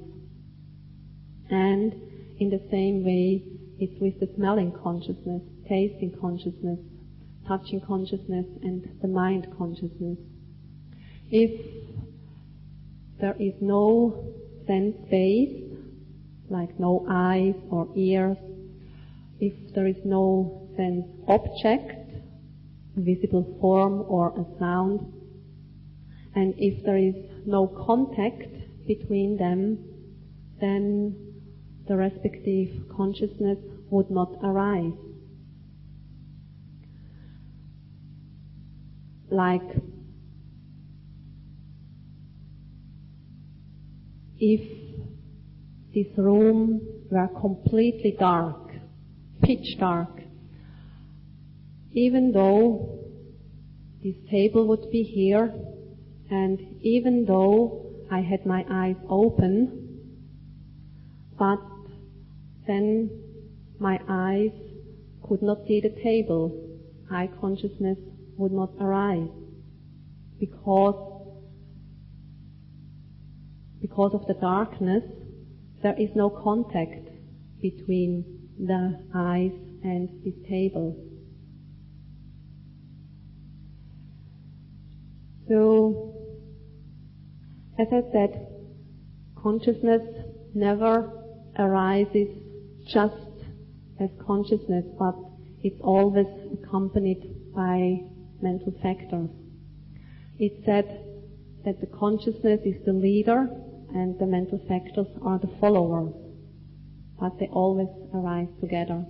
And in the same way, it's with the smelling consciousness, tasting consciousness, touching consciousness, and the mind consciousness. If there is no sense base, like no eyes or ears, if there is no sense object, visible form or a sound, and if there is no contact between them, then the respective consciousness would not arise. Like if this room were completely dark, pitch dark, even though this table would be here, and even though I had my eyes open, but then my eyes could not see the table, eye consciousness would not arise because because of the darkness there is no contact between the eyes and this table. So, as I said, consciousness never arises just as consciousness, but it's always accompanied by mental factors. It's said that the consciousness is the leader and the mental factors are the followers, but they always arise together.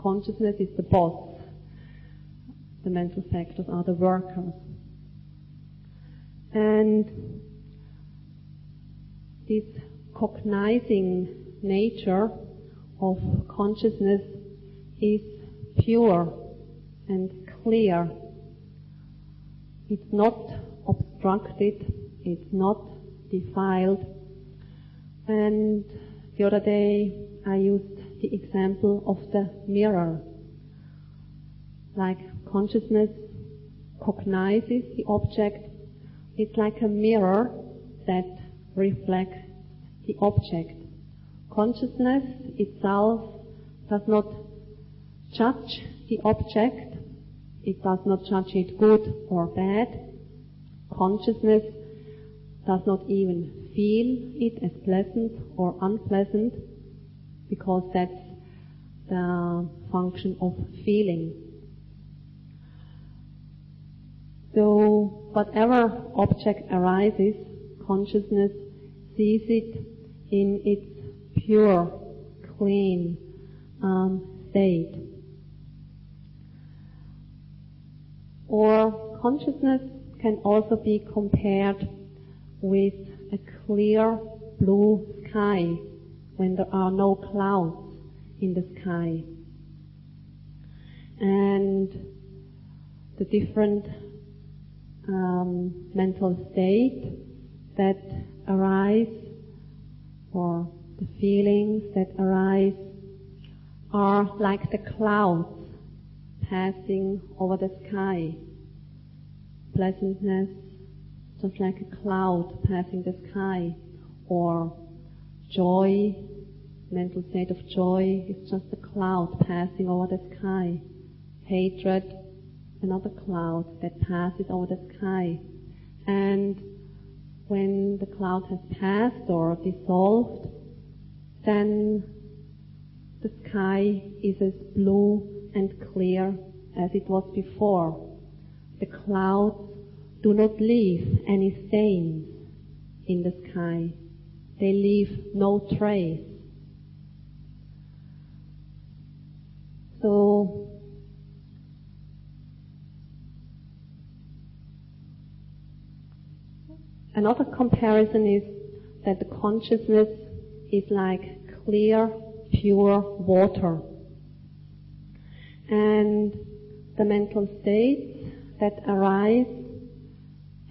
Consciousness is the boss. The mental factors are the workers. And this cognizing nature of consciousness is pure and clear. It's not obstructed, it's not defiled. And the other day I used the example of the mirror. Like consciousness cognizes the object, it's like a mirror that reflects the object. Consciousness itself does not judge the object. It does not judge it good or bad. Consciousness does not even feel it as pleasant or unpleasant because that's the function of feeling. So whatever object arises, consciousness sees it in its pure, clean um, state. Or consciousness can also be compared with a clear blue sky when there are no clouds in the sky. And the different um, mental states that arise or the feelings that arise are like the clouds passing over the sky. Pleasantness, just like a cloud passing the sky, or joy, mental state of joy is just a cloud passing over the sky. Hatred, another cloud that passes over the sky. And when the cloud has passed or dissolved, then the sky is as blue and clear as it was before. The clouds do not leave any stains in the sky. They leave no trace. So, another comparison is that the consciousness is like clear, pure water. And the mental states that arise,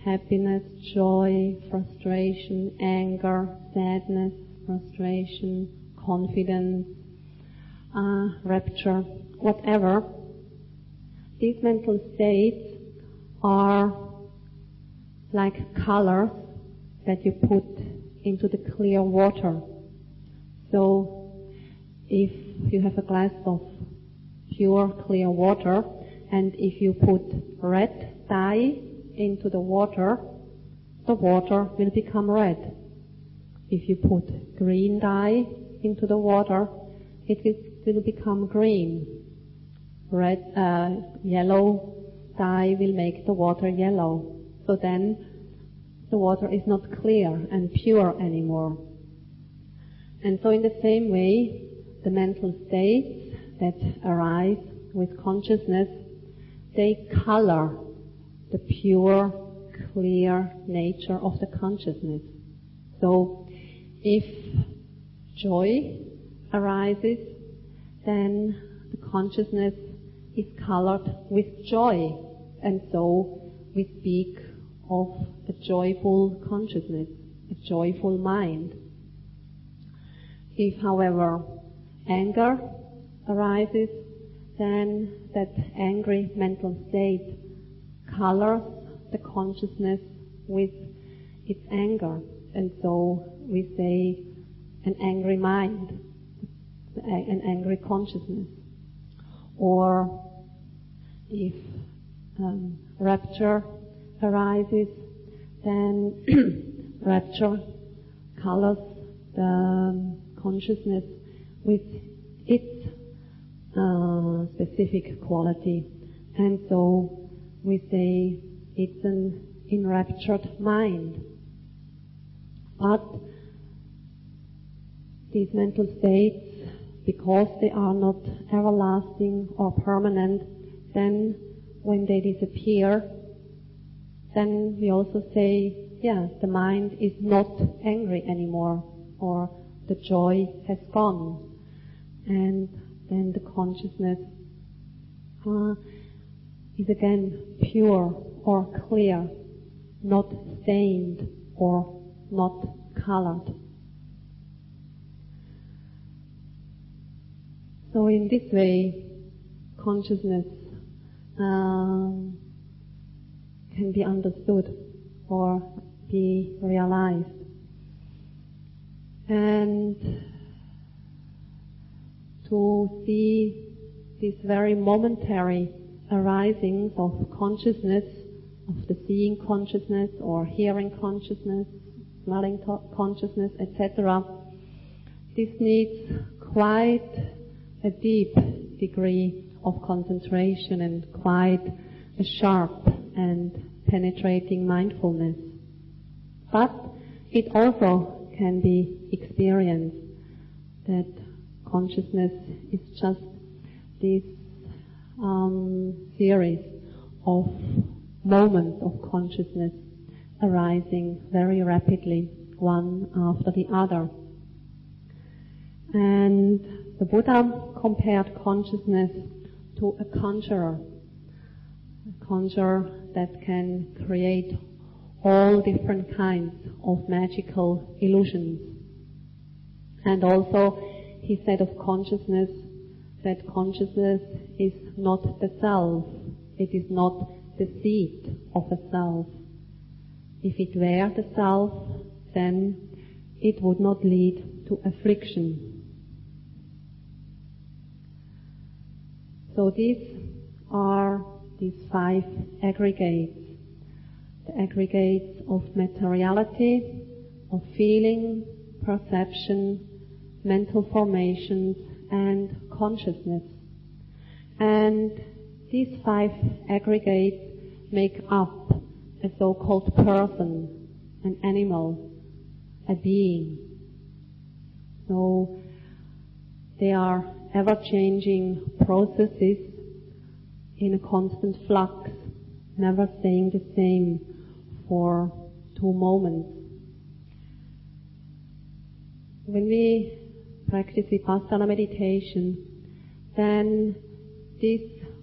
happiness, joy, frustration, anger, sadness, frustration, confidence, uh, rapture, whatever, these mental states are like colors that you put into the clear water. So if you have a glass of pure clear water and if you put red dye into the water, the water will become red. If you put green dye into the water, it will become green. Red, uh, yellow dye will make the water yellow. So then the water is not clear and pure anymore. And so in the same way, the mental states that arise with consciousness, they color the pure, clear nature of the consciousness. So if joy arises, then the consciousness is colored with joy. And so we speak of a joyful consciousness, a joyful mind. If, however, anger arises, then that angry mental state colors the consciousness with its anger. And so we say an angry mind, an angry consciousness. Or if um, rapture arises, then rapture colors the consciousness with its uh, specific quality. And so we say it's an enraptured mind. But these mental states, because they are not everlasting or permanent, then when they disappear, then we also say, yeah, the mind is not angry anymore, or the joy has gone. And then the consciousness uh, is again pure or clear, not stained or not colored. So in this way, consciousness um, can be understood or be realized. And to see these very momentary arisings of consciousness, of the seeing consciousness or hearing consciousness, smelling consciousness, etc. This needs quite a deep degree of concentration and quite a sharp and penetrating mindfulness. But it also can be experienced that consciousness is just this um, series of moments of consciousness arising very rapidly, one after the other. And the Buddha compared consciousness to a conjurer, a conjurer that can create all different kinds of magical illusions. And also, he said of consciousness that consciousness is not the self, it is not the seat of a self. If it were the self, then it would not lead to affliction. So these are these five aggregates. The aggregates of materiality, of feeling, perception, mental formations, and consciousness. And these five aggregates make up a so-called person, an animal, a being. So they are ever-changing processes in a constant flux, never staying the same for two moments. When we practice Vipassana meditation, then this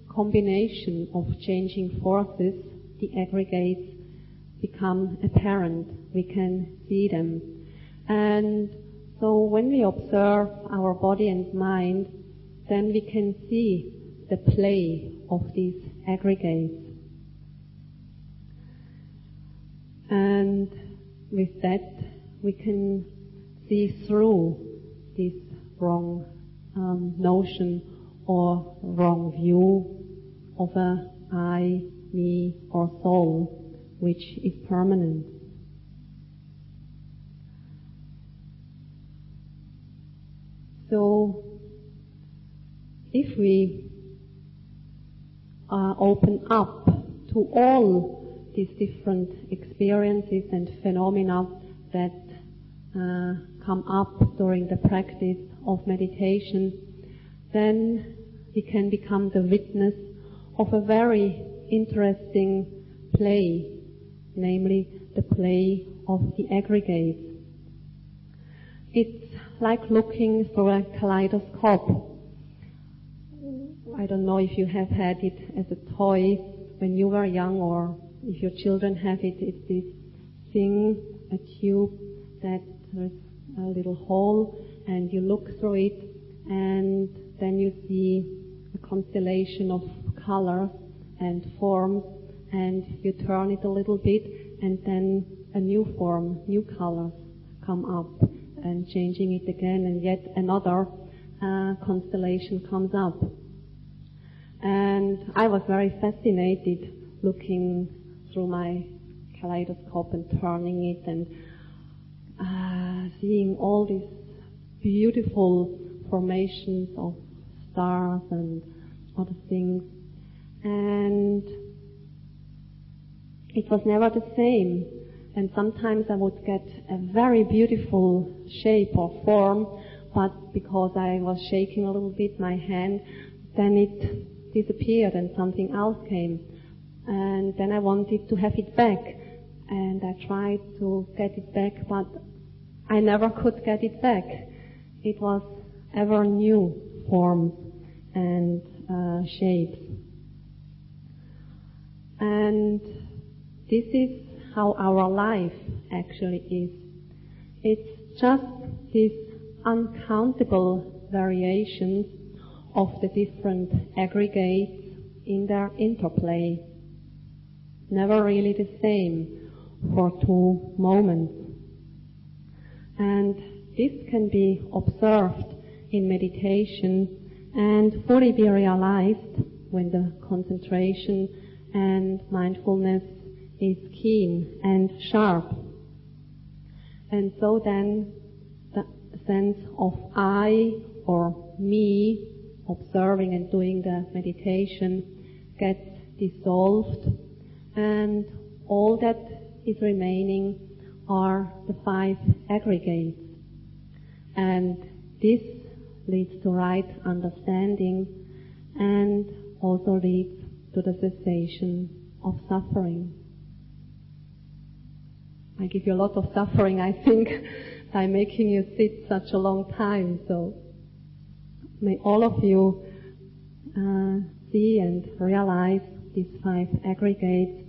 combination of changing forces, the aggregates, become apparent. We can see them. And so when we observe our body and mind, then we can see the play of these aggregates. And with that, we can see through this wrong um, notion or wrong view of a I, me, or soul, which is permanent. So, if we uh, open up to all these different experiences and phenomena that uh, come up during the practice of meditation, then we can become the witness of a very interesting play, namely the play of the aggregates. It's like looking through a kaleidoscope. I don't know if you have had it as a toy when you were young or if your children have it. It's this thing, a tube that there's a little hole and you look through it and then you see a constellation of colors and forms and you turn it a little bit and then a new form, new colors come up and changing it again and yet another uh, constellation comes up. And I was very fascinated looking through my kaleidoscope and turning it and uh, seeing all these beautiful formations of stars and other things. And it was never the same. And sometimes I would get a very beautiful shape or form, but because I was shaking a little bit my hand, then it disappeared and something else came. And then I wanted to have it back. And I tried to get it back, but I never could get it back. It was ever new forms and uh, shapes. And this is how our life actually is. It's just these uncountable variations of the different aggregates in their interplay. Never really the same for two moments. And this can be observed in meditation and fully be realized when the concentration and mindfulness is keen and sharp. And so then the sense of I or me observing and doing the meditation gets dissolved and all that is remaining are the five aggregates. And this leads to right understanding and also leads to the cessation of suffering. I give you a lot of suffering, I think, by making you sit such a long time. So may all of you uh, see and realize these five aggregates